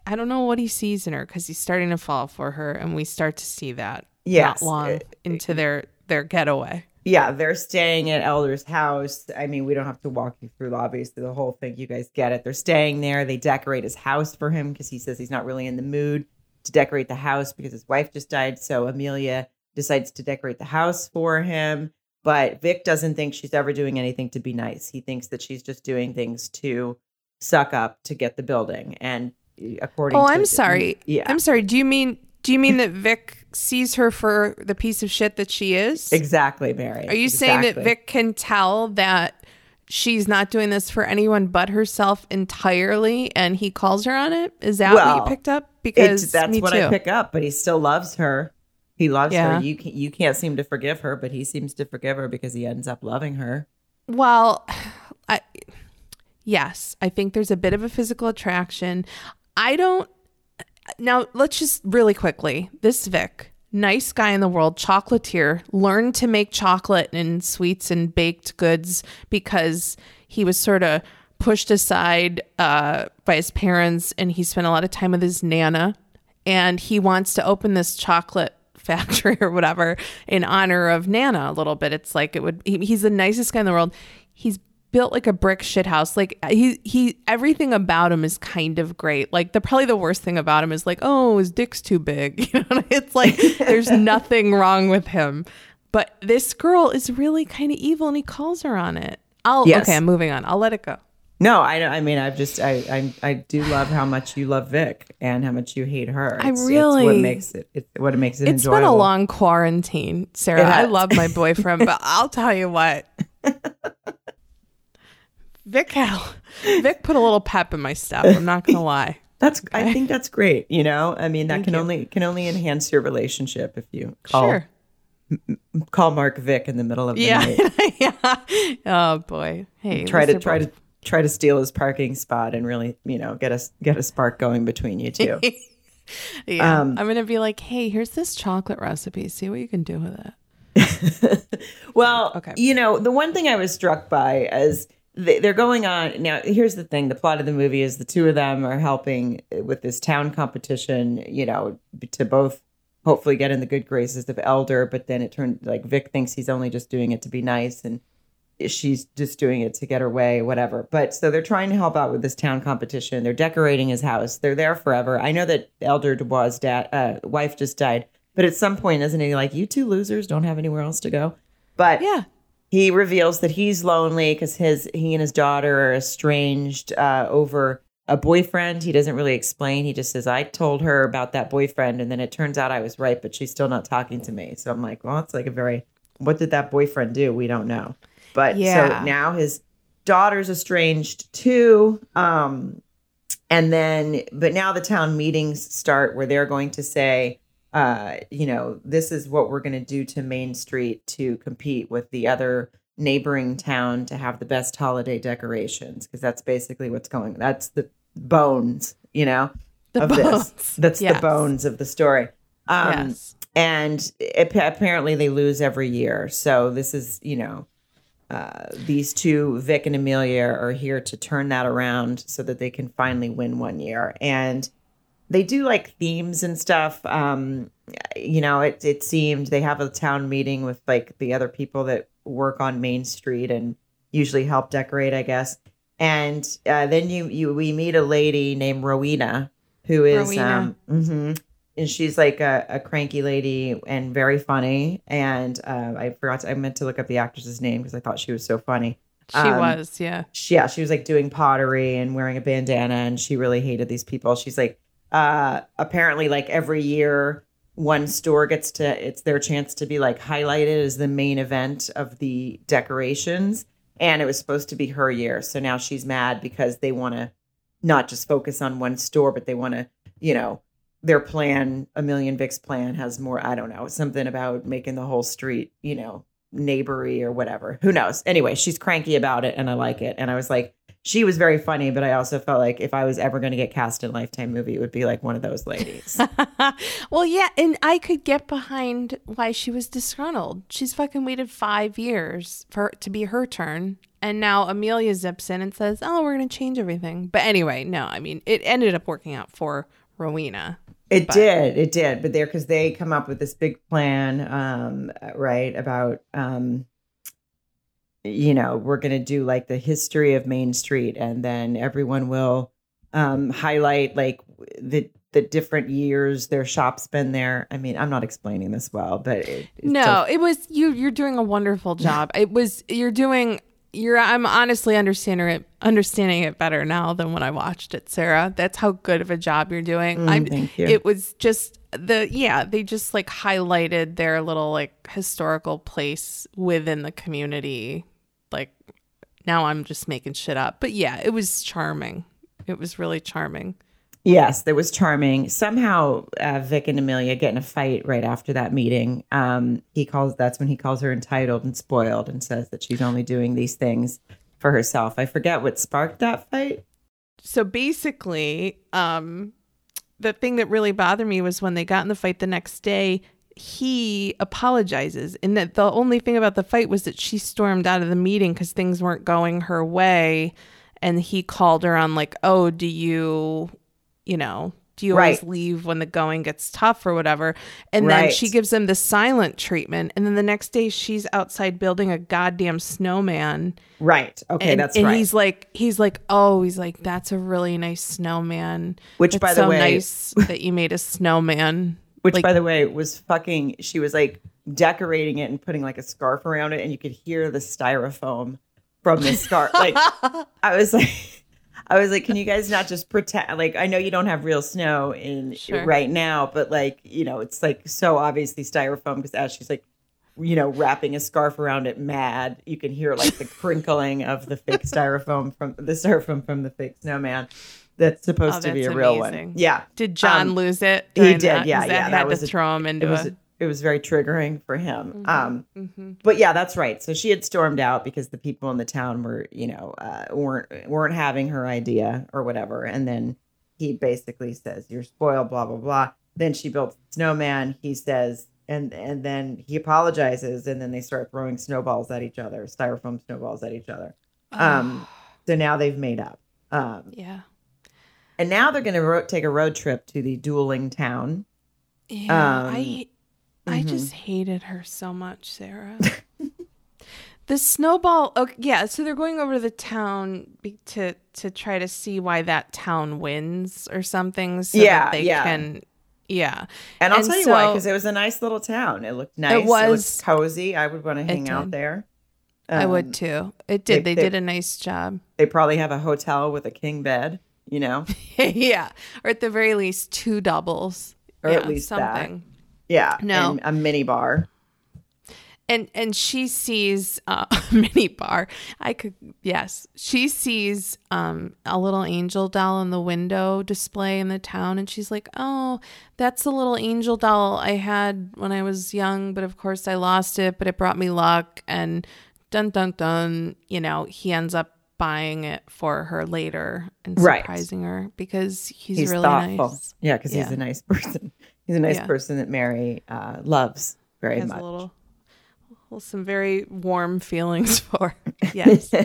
I don't know what he sees in her because he's starting to fall for her. And we start to see that Yes. not long into their, their getaway. Yeah, they're staying at Elder's house. I mean, we don't have to walk you through obviously the whole thing. You guys get it. They're staying there. They decorate his house for him because he says he's not really in the mood to decorate the house because his wife just died. So Amelia decides to decorate the house for him. But Vic doesn't think she's ever doing anything to be nice. He thinks that she's just doing things to suck up to get the building. And eh, according Oh, to I'm sorry. Yeah. I'm sorry. Do you mean, do you mean that Vic sees her for the piece of shit that she is? exactly, Mary. Are you saying that Vic can tell that she's not doing this for anyone but herself entirely and he calls her on it? Is that what you picked up? Because It's, that's what too. I pick up, but he still loves her. He loves Yeah. her. You can, you can't seem to forgive her, but he seems to forgive her because he ends up loving her. Well, [sighs] I yes, I think there's a bit of a physical attraction. I don't now let's just really quickly. This Vic, nice guy in the world, chocolatier, learned to make chocolate and sweets and baked goods because he was sort of pushed aside uh, by his parents and he spent a lot of time with his nana and he wants to open this chocolate factory [laughs] or whatever in honor of Nana a little bit. It's like it would he, he's the nicest guy in the world. He's built like a brick shit house. Like he he everything about him is kind of great. Like the probably the worst thing about him is like, oh, his dick's too big. [laughs] You know, it's like there's [laughs] nothing wrong with him. But this girl is really kind of evil and he calls her on it. I'll Yes. okay, I'm moving on. I'll let it go. No, I I mean I've just I I, I do love how much you love Vic and how much you hate her. I It's, it's really- what makes it it's what makes it It's enjoyable. been a long quarantine, Sarah. It I love my [laughs] boyfriend, but I'll tell you what. [laughs] Vic Hal, Vic put a little pep in my step. I'm not gonna lie. [laughs] That's I think that's great. You know, I mean that Thank can you. only can only enhance your relationship if you call Sure. call Mark Vic in the middle of the Yeah. night. yeah. Oh boy. Hey. try to try they're to try to steal his parking spot and really you know get us get a spark going between you two. [laughs] Yeah. um, I'm gonna be like, hey, here's this chocolate recipe. See what you can do with it. [laughs] well, Okay. you know, the one thing I was struck by is they- they're going on now. Here's the thing: the plot of the movie is the two of them are helping with this town competition. You know, to both hopefully get in the good graces of Elder, but then it turned like Vic thinks he's only just doing it to be nice, and she's just doing it to get her way, whatever. But so they're trying to help out with this town competition. They're decorating his house. They're there forever. I know that Elder Dubois' dad, uh, wife just died, but at some point, isn't he like, you two losers don't have anywhere else to go? But Yeah. he reveals that he's lonely because his he and his daughter are estranged uh, over a boyfriend. He doesn't really explain. He just says, "I told her about that boyfriend, and then it turns out I was right, but she's still not talking to me." So I'm like, "Well, it's like a very what did that boyfriend do? We don't know." But Yeah. so now his daughter's estranged too. Um, and then, but now the town meetings start where they're going to say, uh, you know, this is what we're going to do to Main Street to compete with the other neighboring town to have the best holiday decorations because that's basically what's going. That's the bones, you know, The of bones. this. That's Yes. the bones of the story. Um, yes. and ap- apparently they lose every year. So this is, you know, uh, these two, Vic and Amelia, are here to turn that around so that they can finally win one year. And they do like themes and stuff. Um, you know, it it seemed they have a town meeting with like the other people that work on Main Street and usually help decorate, I guess. And uh, then you you we meet a lady named Rowena who is Rowena. um mhm. And she's like a, a cranky lady and very funny. And uh, I forgot to, I meant to look up the actress's name because I thought she was so funny. She Um, was, yeah. she, yeah, she was like doing pottery and wearing a bandana, and she really hated these people. She's like, uh, apparently, like every year, one store gets to it's their chance to be like highlighted as the main event of the decorations, and it was supposed to be her year. So now she's mad because they want to not just focus on one store, but they want to, you know, their plan, a million Vicks plan, has more. I don't know something about making the whole street, you know, neighbory or whatever. Who knows? Anyway, she's cranky about it and I like it. And I was like, she was very funny, but I also felt like if I was ever going to get cast in a lifetime movie, it would be like one of those ladies. [laughs] well, yeah, and I could get behind why she was disgruntled. She's fucking waited five years for it to be her turn. And now Amelia zips in and says, Oh, we're going to change everything. But anyway, no, I mean, it ended up working out for Rowena. It But- did, it did. But there, because they come up with this big plan, um, right, about, um, you know, we're going to do like the history of Main Street, and then everyone will um, highlight like the the different years their shop's been there. I mean, I'm not explaining this well, but it, it's No, so- it was you. You're doing a wonderful [laughs] job. It was you're doing. You're. I'm honestly understanding it. Understanding it better now than when I watched it, Sarah. That's how good of a job you're doing. Mm, I'm. thank you. It was just the yeah. They just like highlighted their little like historical place within the community. Like now, I'm just making shit up. But yeah, it was charming. It was really charming. Yes, that was charming. Somehow, uh, Vic and Amelia get in a fight right after that meeting. Um, he calls that's when he calls her entitled and spoiled, and says that she's only doing these things for herself. I forget what sparked that fight. so basically um the thing that really bothered me was when they got in the fight the next day he apologizes and that the only thing about the fight was that she stormed out of the meeting because things weren't going her way and he called her on like oh do you you know do you always Right. leave when the going gets tough or whatever and then she gives him the silent treatment and then the next day she's outside building a goddamn snowman Right. Okay, and, that's and right. he's like, he's like, oh, he's like, that's a really nice snowman. Which, It's by the so way- nice [laughs] that you made a snowman. Which, like- by the way, was fucking. She was like decorating it and putting like a scarf around it, and you could hear the styrofoam from the scarf. like, [laughs] I was like. I was like, can you guys not just pretend? Like, I know you don't have real snow in Sure. right now, but like, you know, it's like so obviously styrofoam because as she's like, you know, wrapping a scarf around it, mad, you can hear like the [laughs] crinkling of the fake styrofoam from the styrofoam from the fake snowman. That's supposed Oh, to be a that's real amazing. one. Yeah, Did John Um, lose it? he did, That? 'Cause yeah, that yeah, Had that to was a- throw him into it was a. it was very triggering for him. Mm-hmm. Um, Mhm. but yeah, that's right. So she had stormed out because the people in the town were, you know, uh, weren't weren't having her idea or whatever. And then he basically says, "You're spoiled." Blah blah blah. Then she built snowman. He says, and and then he apologizes, and then they start throwing snowballs at each other, styrofoam snowballs at each other. Um, [sighs] so now they've made up. Um, yeah. and now they're going to ro- take a road trip to the dueling town. Yeah. um, I I mhm. just hated her so much, Sarah. [laughs] the snowball. Okay, yeah. So they're going over to the town be, to to try to see why that town wins or something. So Yeah, that they yeah. can. Yeah. And I'll And tell you why, because it was a nice little town. It looked nice. It was- was cozy. I would want to hang out there. I Um, would too. It did. they- They, they- did a nice job. They probably have a hotel with a king bed, you know, [laughs] yeah, or at the very least two doubles, Or Yeah, at least that. Yeah, No. a mini bar. And and she sees uh, [laughs] a mini bar. I could yes, she sees um, a little angel doll in the window display in the town, and she's like, "Oh, that's the little angel doll I had when I was young, but of course I lost it. But it brought me luck." And dun dun dun, you know, he ends up buying it for her later and Right. surprising her because he's, He's really thoughtful. nice. Yeah, because he's a nice [laughs] person. He's a nice Yeah. person that Mary uh, loves very has much. a little, well, some very warm [laughs] feelings for. Yes. [laughs]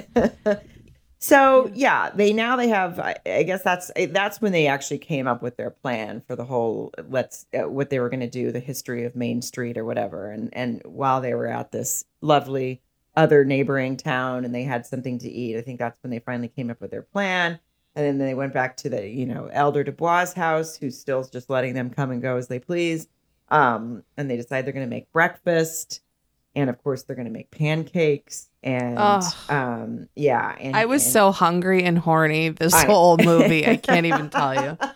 So yeah, they now they have. I, I guess that's that's when they actually came up with their plan for the whole let's uh, what they were going to do, the history of Main Street or whatever. And and while they were at this lovely other neighboring town and they had something to eat, I think that's when they finally came up with their plan. And then they went back to the you know Elder Dubois' house, who's still just letting them come and go as they please. Um, and they decide they're going to make breakfast, and of course they're going to make pancakes and um, yeah, and I was and- so hungry and horny this I- whole [laughs] movie. I can't even tell you. [laughs]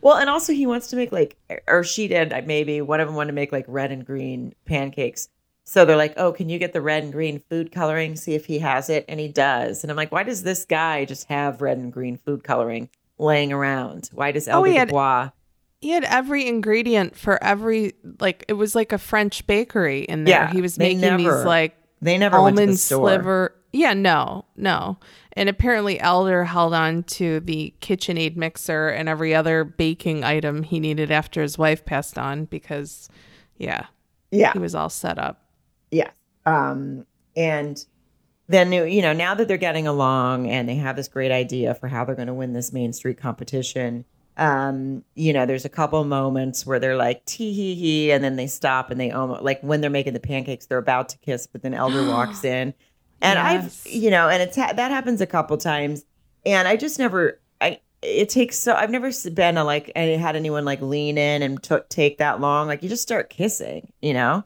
Well, and also he wants to make like, or she did, maybe one of them wanted to make like red and green pancakes. So they're like, oh, can you get the red and green food coloring? See if he has it. And he does. And I'm like, why does this guy just have red and green food coloring laying around? Why does Oh, Elder he had- Dubois? He had every ingredient for every like it was like a French bakery in there. Yeah, he was making never these like They never the almond store. sliver. Yeah, no, no. And apparently Elder held on to the KitchenAid mixer and every other baking item he needed after his wife passed on because yeah, Yeah. he was all set up. Yes. Um, and then, you know, now that they're getting along and they have this great idea for how they're going to win this Main Street competition, um, you know, there's a couple moments where they're like, tee hee hee, and then they stop and they almost, like when they're making the pancakes, they're about to kiss, but then Elder [gasps] walks in. And Yes. I've, you know, and it's, ha- that happens a couple times. And I just never, I, it takes so, I've never been a, like, and had anyone like lean in and took take that long. Like you just start kissing, you know?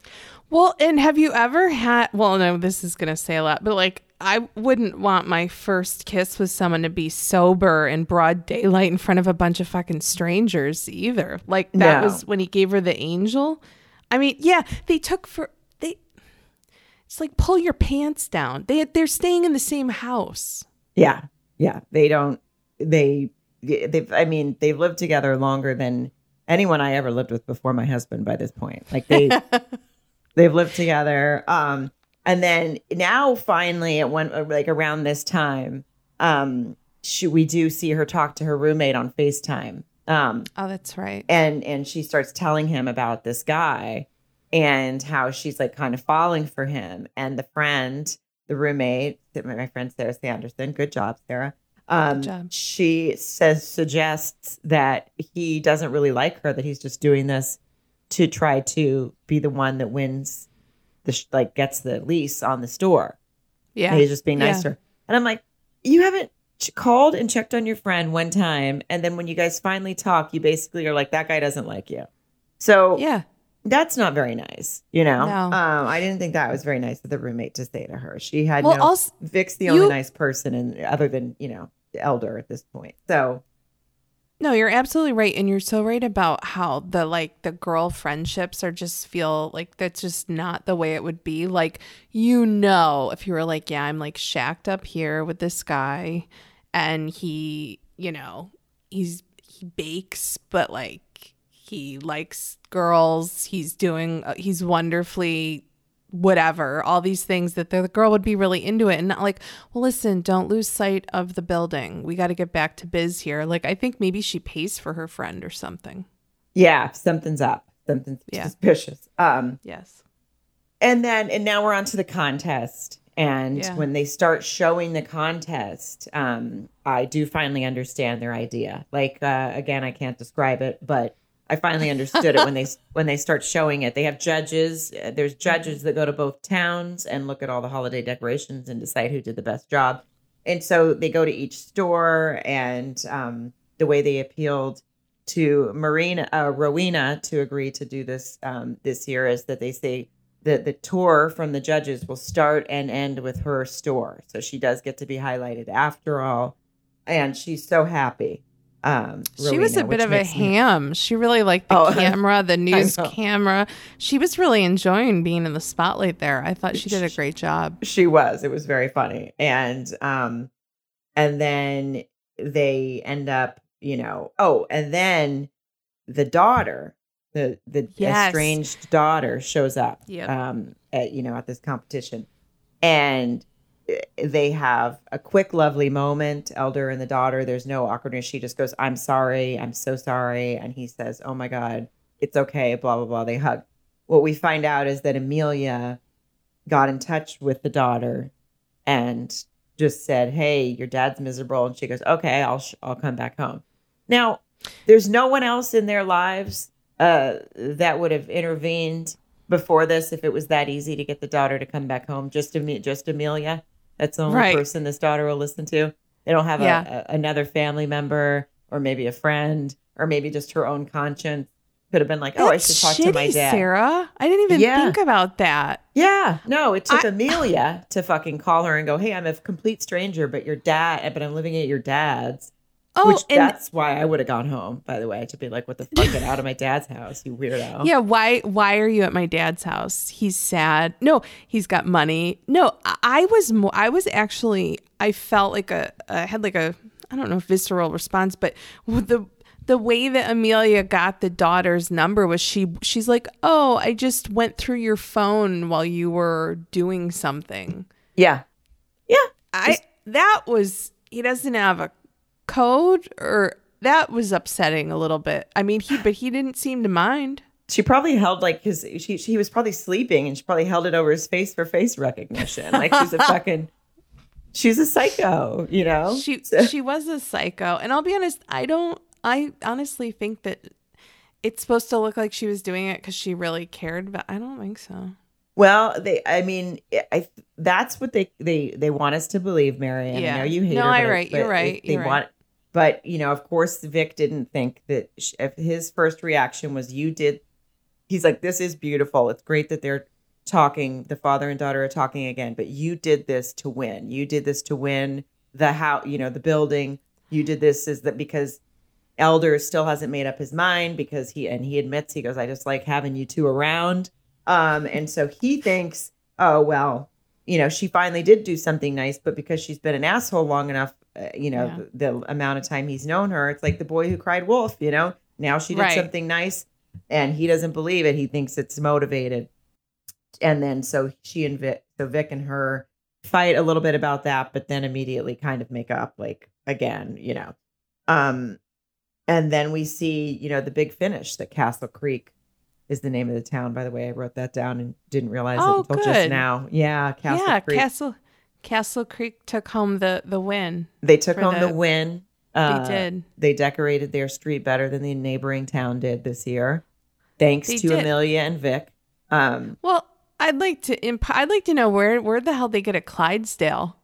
Well, and have you ever had? Well, no, this is gonna say a lot, but like, I wouldn't want my first kiss with someone to be sober in broad daylight in front of a bunch of fucking strangers either. Like that No. was when he gave her the angel. I mean, yeah, they took for they. It's like pull your pants down. They they're staying in the same house. Yeah. Yeah. They don't, they, they've, I mean, they've lived together longer than anyone I ever lived with before my husband by this point. Like they, [laughs] they've lived together. Um, and then now finally it went like around this time, um, she, we do see her talk to her roommate on FaceTime. Um, Oh, that's right. and and she starts telling him about this guy and how she's like kind of falling for him and the friend the roommate my friend sarah sanderson good job sarah um Good job. she says suggests that he doesn't really like her that he's just doing this to try to be the one that wins the sh- like gets the lease on the store Yeah, and he's just being nicer. Yeah. And I'm like, you haven't ch- called and checked on your friend one time, and then when you guys finally talk, you basically are like, that guy doesn't like you. So yeah. that's not very nice, you know. No. Um, I didn't think that was very nice of the roommate to say to her. She had Well, no also Vic's the only you- nice person, and other than you know the elder at this point. So No, you're absolutely right. And you're so right about how the like the girl friendships are just feel like that's just not the way it would be. Like, you know, if you were like, yeah, I'm like shacked up here with this guy and he, you know, he's he bakes, but like he likes girls. He's doing uh, he's wonderfully whatever all these things that the girl would be really into it and not like well listen don't lose sight of the building we got to get back to biz here like i think maybe she pays for her friend or something yeah, something's up. Something's Yeah. suspicious. Um, yes And then, and now we're on to the contest. And Yeah. when they start showing the contest, um, I do finally understand their idea. Like uh, again, I can't describe it, but I finally understood it when they [laughs] when they start showing it. They have judges. Uh, There's judges that go to both towns and look at all the holiday decorations and decide who did the best job. And so they go to each store, and um, the way they appealed to Marina uh, Rowena to agree to do this um, this year is that they say the the tour from the judges will start and end with her store. So she does get to be highlighted after all, and she's so happy. Um, she was a bit of a makes me- ham she really liked the Oh, [laughs] camera the news camera she was really enjoying being in the spotlight there i thought she did a great job She was. It was very funny, and um, and then they end up, you know. Oh, and then the daughter, the the Yes. estranged daughter, shows up. Yep. Um, at you know at this competition, and they have a quick, lovely moment. Elder and the daughter. There's no awkwardness. She just goes, "I'm sorry. I'm so sorry," and he says, "Oh my God, it's okay." Blah blah blah. They hug. What we find out is that Amelia got in touch with the daughter and just said, "Hey, your dad's miserable," and she goes, "Okay, I'll sh- I'll come back home." Now, there's no one else in their lives uh, that would have intervened before this if it was that easy to get the daughter to come back home. Just Ame- just Amelia. That's the only Right. person this daughter will listen to. They don't have Yeah. a, a, another family member or maybe a friend or maybe just her own conscience. Could have been like, oh, That's I should talk to my dad. Sarah. I didn't even Yeah. think about that. Yeah, no, it took I- Amelia to fucking call her and go, "Hey, I'm a complete stranger, but your dad, but I'm living at your dad's." Oh, Which and that's why I would have gone home. By the way, to be like, "What the fuck? Get out of my dad's house, you weirdo." [laughs] yeah, why why are you at my dad's house? He's sad. No, he's got money. No, I- was more I was actually I felt like a I had like a I don't know visceral response, but the the way that Amelia got the daughter's number was she she's like, "Oh, I just went through your phone while you were doing something." yeah, yeah. I that was he doesn't have a code or that was upsetting a little bit. I mean, he but he didn't seem to mind. She probably held like his. She she was probably sleeping, and she probably held it over his face for face recognition. Like she's a [laughs] fucking. She's a psycho, you know. She [laughs] So- she was a psycho, and I'll be honest, I don't. I honestly think that it's supposed to look like she was doing it because she really cared, but I don't think so. Well, they. I mean, I. That's what they they they want us to believe, Mary. And I Yeah. know you hate No, her. I right, you're right, They you're right. want, but you know, of course, Vic didn't think that. sh if his first reaction was, "You did." He's like, "This is beautiful. It's great that they're talking. The father and daughter are talking again, but you did this to win. You did this to win the house. You know, the building. You did this is that because." Elder still hasn't made up his mind because he and he admits he goes, I just like having you two around. Um, and so he thinks, oh well, you know, she finally did do something nice, but because she's been an asshole long enough, uh, you know, Yeah. the, the amount of time he's known her, it's like the boy who cried wolf. You know, now she did Right. something nice, and he doesn't believe it. He thinks it's motivated, and then so she and Vic, so Vic and her fight a little bit about that, but then immediately kind of make up like again, you know. Um, and then we see, you know, the big finish that Castle Creek is the name of the town. By the way, I wrote that down and didn't realize Oh, it until just good. now. Yeah, Castle yeah, Creek. Castle Castle Creek took home the the win. they took home the, the- win. Uh, they did. They decorated their street better than the neighboring town did this year, thanks They to did. Amelia and Vic. Um, Well, I'd like to imp- I'd like to know where where the hell they get a Clydesdale.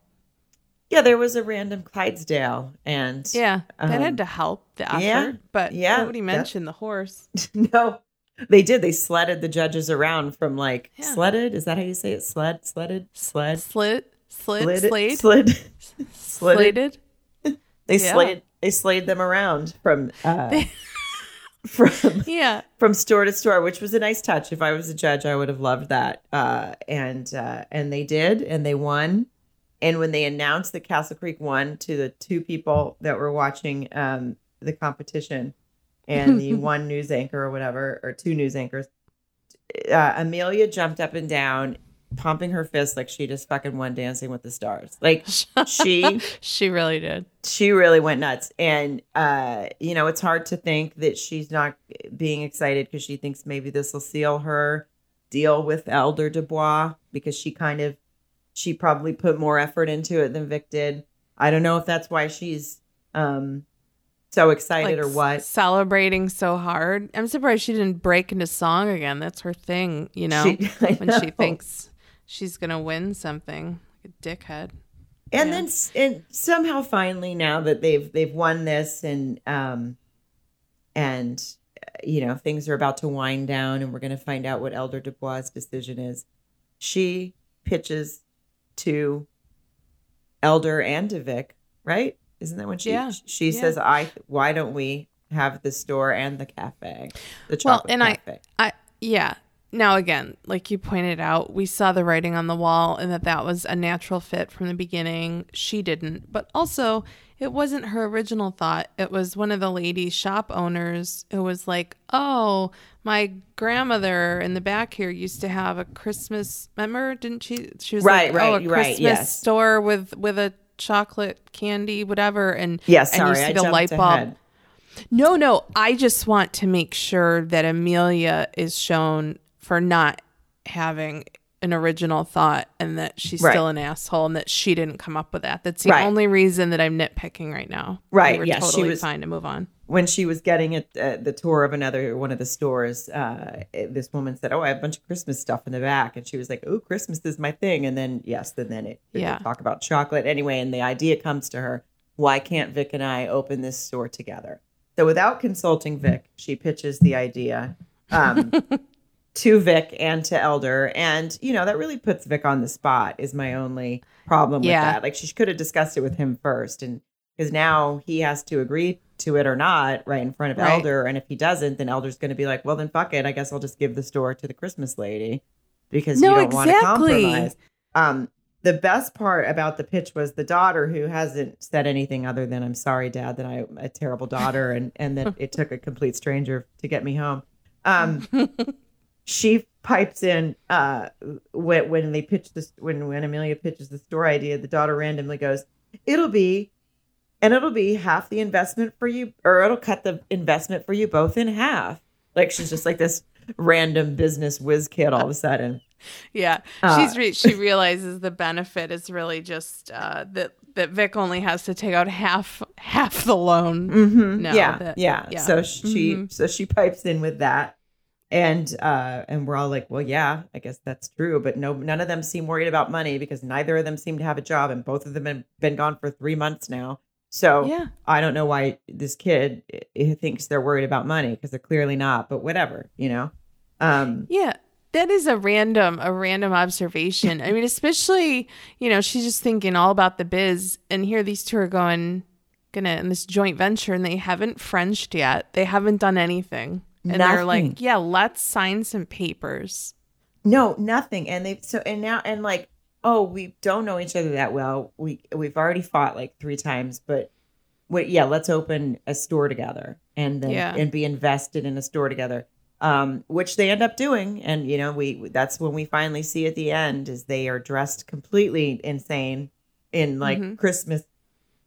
yeah, there was a random Clydesdale, and Yeah, that Um, had to help the effort, yeah, but yeah, nobody that- mentioned the horse. [laughs] no, they did. They sledded the judges around from like Yeah. sledded. Is that how you say it? Sled, sledded, sled, Slit, slit, slid, slade, slid. Slid. [laughs] slated. They Yeah. slayed they slayed them around from uh, [laughs] from [laughs] Yeah, from store to store, which was a nice touch. If I was a judge, I would have loved that. Uh, and uh, and they did, and they won. And when they announced that Castle Creek won to the two people that were watching um, the competition, and the one news anchor or whatever, or two news anchors, uh, Amelia jumped up and down, pumping her fist like she just fucking won Dancing with the Stars. Like she [laughs] she really did. she really went nuts and uh you know it's hard to think that she's not being excited because she thinks maybe this will seal her deal with elder dubois because she kind of she probably put more effort into it than vic did i don't know if that's why she's um so excited or what Celebrating so hard. I'm surprised she didn't break into song again. That's her thing, you know. She- [laughs] I when she thinks she's gonna win something, like a dickhead. and Yeah. then and somehow finally now that they've they've won this and um and you know things are about to wind down and we're going to find out what elder dubois decision is she pitches to elder and to vic right isn't that when she Yeah. she Yeah. says i why don't we have the store and the cafe the Well, chocolate and cafe I, I, yeah. Now again, like you pointed out, we saw the writing on the wall, and that that was a natural fit from the beginning. She didn't, but also it wasn't her original thought. It was one of the lady shop owners who was like, "Oh, my grandmother in the back here used to have a Christmas. Remember? Didn't she? She was Right, like, oh, a right, right, Christmas yes. store with with a chocolate candy, whatever." And yeah and you sorry see i the light bulb. ahead. No, no. I just want to make sure that Amelia is shown for not having an original thought and that she's Right. still an asshole and that she didn't come up with that. That's the Right. only reason that I'm nitpicking right now. Right, We were yeah, she was- fine to move on. when she was getting it, uh, the tour of another one of the stores, uh, this woman said, "Oh, I have a bunch of Christmas stuff in the back," and she was like, "Oh, Christmas is my thing." And then yes, and then it Yeah. talk about chocolate anyway, and the idea comes to her: Why can't Vic and I open this store together? So without consulting Vic, she pitches the idea um, [laughs] to Vic and to Elder, and you know that really puts Vic on the spot. Is my only problem with Yeah. that. Like she could have discussed it with him first, and because now he has to agree to it or not right in front of Right. Elder, and if he doesn't, then Elder's going to be like, well, then fuck it. I guess I'll just give the store to the Christmas lady because No, you don't want to exactly. compromise. Um, the best part about the pitch was the daughter who hasn't said anything other than "I'm sorry, Dad, that I'm a terrible daughter," and and that [laughs] it took a complete stranger to get me home. Um, [laughs] she pipes in uh, when when they pitch this when when Amelia pitches the store idea. The daughter randomly goes, "It'll be." And it'll be half the investment for you, or it'll cut the investment for you both in half. Like she's just like this random business whiz kid all of a sudden. Yeah, Uh, she's re- she realizes the benefit is really just uh, that that Vic only has to take out half half the loan. Mm-hmm. No, yeah, that- yeah, yeah. So she, Mhm. so she pipes in with that, and uh, and we're all like, well, yeah, I guess that's true. But no, none of them seem worried about money because neither of them seem to have a job, and both of them have been gone for three months now. So Yeah, I don't know why this kid thinks they're worried about money because they're clearly not. But whatever, you know. Um, yeah. That is a random a random observation. I mean, especially you know she's just thinking all about the biz, and here these two are going gonna in this joint venture, and they haven't Frenched yet. They haven't done anything, and they're like, yeah, let's sign some papers. No, nothing. And they so and now and like, oh, we don't know each other that well. We we've already fought like three times, but wait, yeah, let's open a store together and then Yeah. and be invested in a store together. Um, which they end up doing, and you know, we that's when we finally see at the end is they are dressed completely insane in like Mhm. Christmas,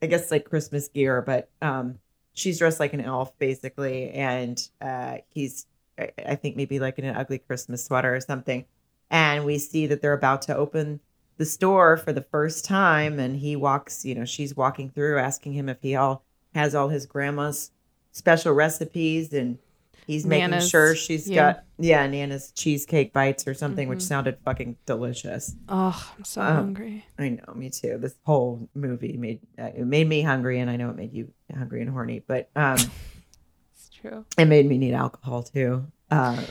I guess like Christmas gear, but um, she's dressed like an elf basically, and uh, he's I, I think maybe like in an ugly Christmas sweater or something. And we see that they're about to open the store for the first time, and he walks. You know, she's walking through, asking him if he all has all his grandma's special recipes, and he's making Nana's, sure she's yeah. got yeah Nana's cheesecake bites or something, which Mhm. sounded fucking delicious. Oh, I'm so Um, hungry. I know, me too. This whole movie made uh, it made me hungry, and I know it made you hungry and horny, but um, [laughs] It's true. it made me need alcohol too. Uh,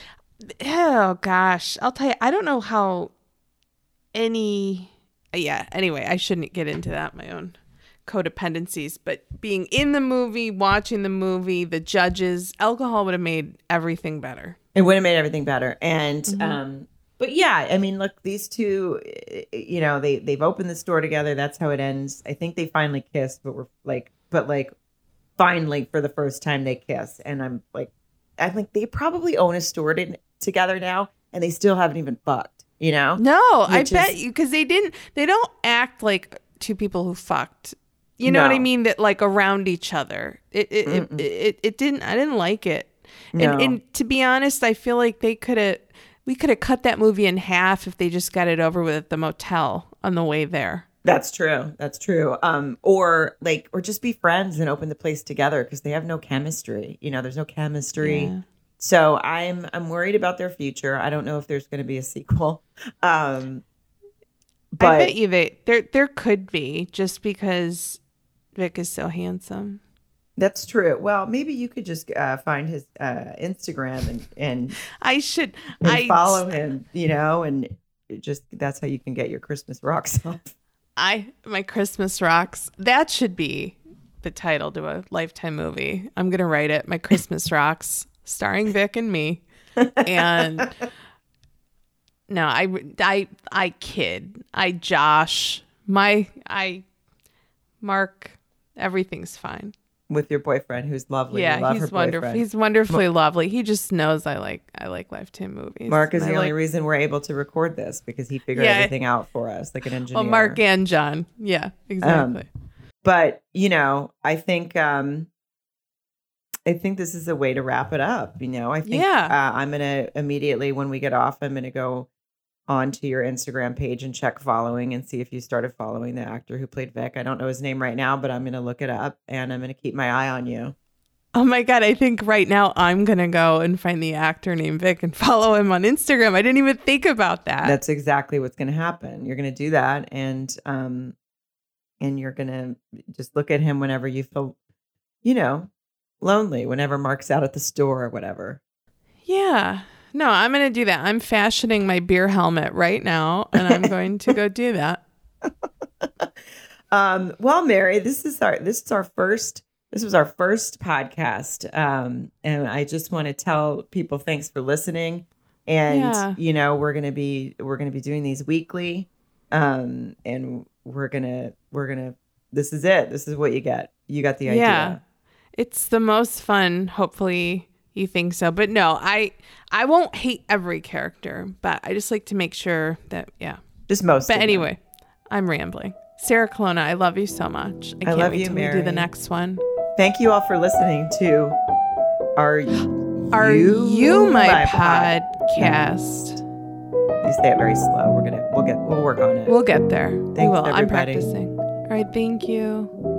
Oh gosh, I'll tell you. I don't know how any. Yeah. Anyway, I shouldn't get into that. My own codependencies, but being in the movie, watching the movie, the judges, alcohol would have made everything better. it would have made everything better and um but yeah i mean look these two eh, you know they they've opened the store together that's how it ends i think they finally kissed but we're like but like finally for the first time they kiss and i'm like i think they probably own a store to- together now and they still haven't even fucked you know No, I Which bet you because they didn't. They don't act like two people who fucked. You know what I mean? That like around each other. It it it, it it didn't. I didn't like it. No. And and to be honest, I feel like they could have. We could have cut that movie in half if they just got it over with at the motel on the way there. That's true. That's true. Um, or like, or just be friends and open the place together because they have no chemistry. You know, there's no chemistry. Yeah. So I'm I'm worried about their future. I don't know if there's going to be a sequel. Um, but I bet you they there there could be just because Vic is so handsome. that's true. Well, maybe you could just uh, find his uh, Instagram and and, [laughs] I should and I follow him. You know, and just that's how you can get your Christmas rocks [laughs] off. I my Christmas rocks. That should be the title to a lifetime movie. I'm gonna write it. My Christmas [laughs] rocks, starring Vic and me. And no, I I I kid. I Josh. My I Mark. Everything's fine. with your boyfriend, who's lovely. Yeah, love he's wonderful. boyfriend. He's wonderfully lovely. He just knows I like I like lifetime movies. Mark is I the only like- reason we're able to record this because he figured Yeah. everything out for us, like an engineer. Well, Mark and John. Yeah, exactly. but you know, I think um I think this is a way to wrap it up. You know, I think Yeah. uh, I'm gonna immediately when we get off, I'm gonna go onto your Instagram page and check following and see if you started following the actor who played Vic. I don't know his name right now, but I'm gonna look it up and I'm gonna keep my eye on you. Oh my god, I think right now I'm gonna go and find the actor named Vic and [laughs] follow him on Instagram. I didn't even think about that. That's exactly what's gonna happen. You're gonna do that and um and you're gonna just look at him whenever you feel you know lonely whenever Mark's out at the store or whatever. Yeah. No, I'm going to do that. I'm fashioning my beer helmet right now and I'm going to go do that. [laughs] Um, well, Mary, this is our this is our first this was our first podcast. Um, and I just want to tell people thanks for listening. And Yeah. you know, we're gonna be we're gonna be doing these weekly. Um, and we're gonna we're gonna this is it. This is what you get. You got the idea. Yeah. It's the most fun. Hopefully you think so. But no, I I won't hate every character, but I just like to make sure that yeah. Just most. But of them. anyway, I'm rambling. Sarah Colonna, I love you so much. I, can't love wait you, till we do the next one. Thank you all for listening to our Are you, my, pod? podcast? You say it very slow. We're gonna we'll get we'll work on it. We'll get there. we Thanks, will. I'm everybody. practicing. All right. Thank you.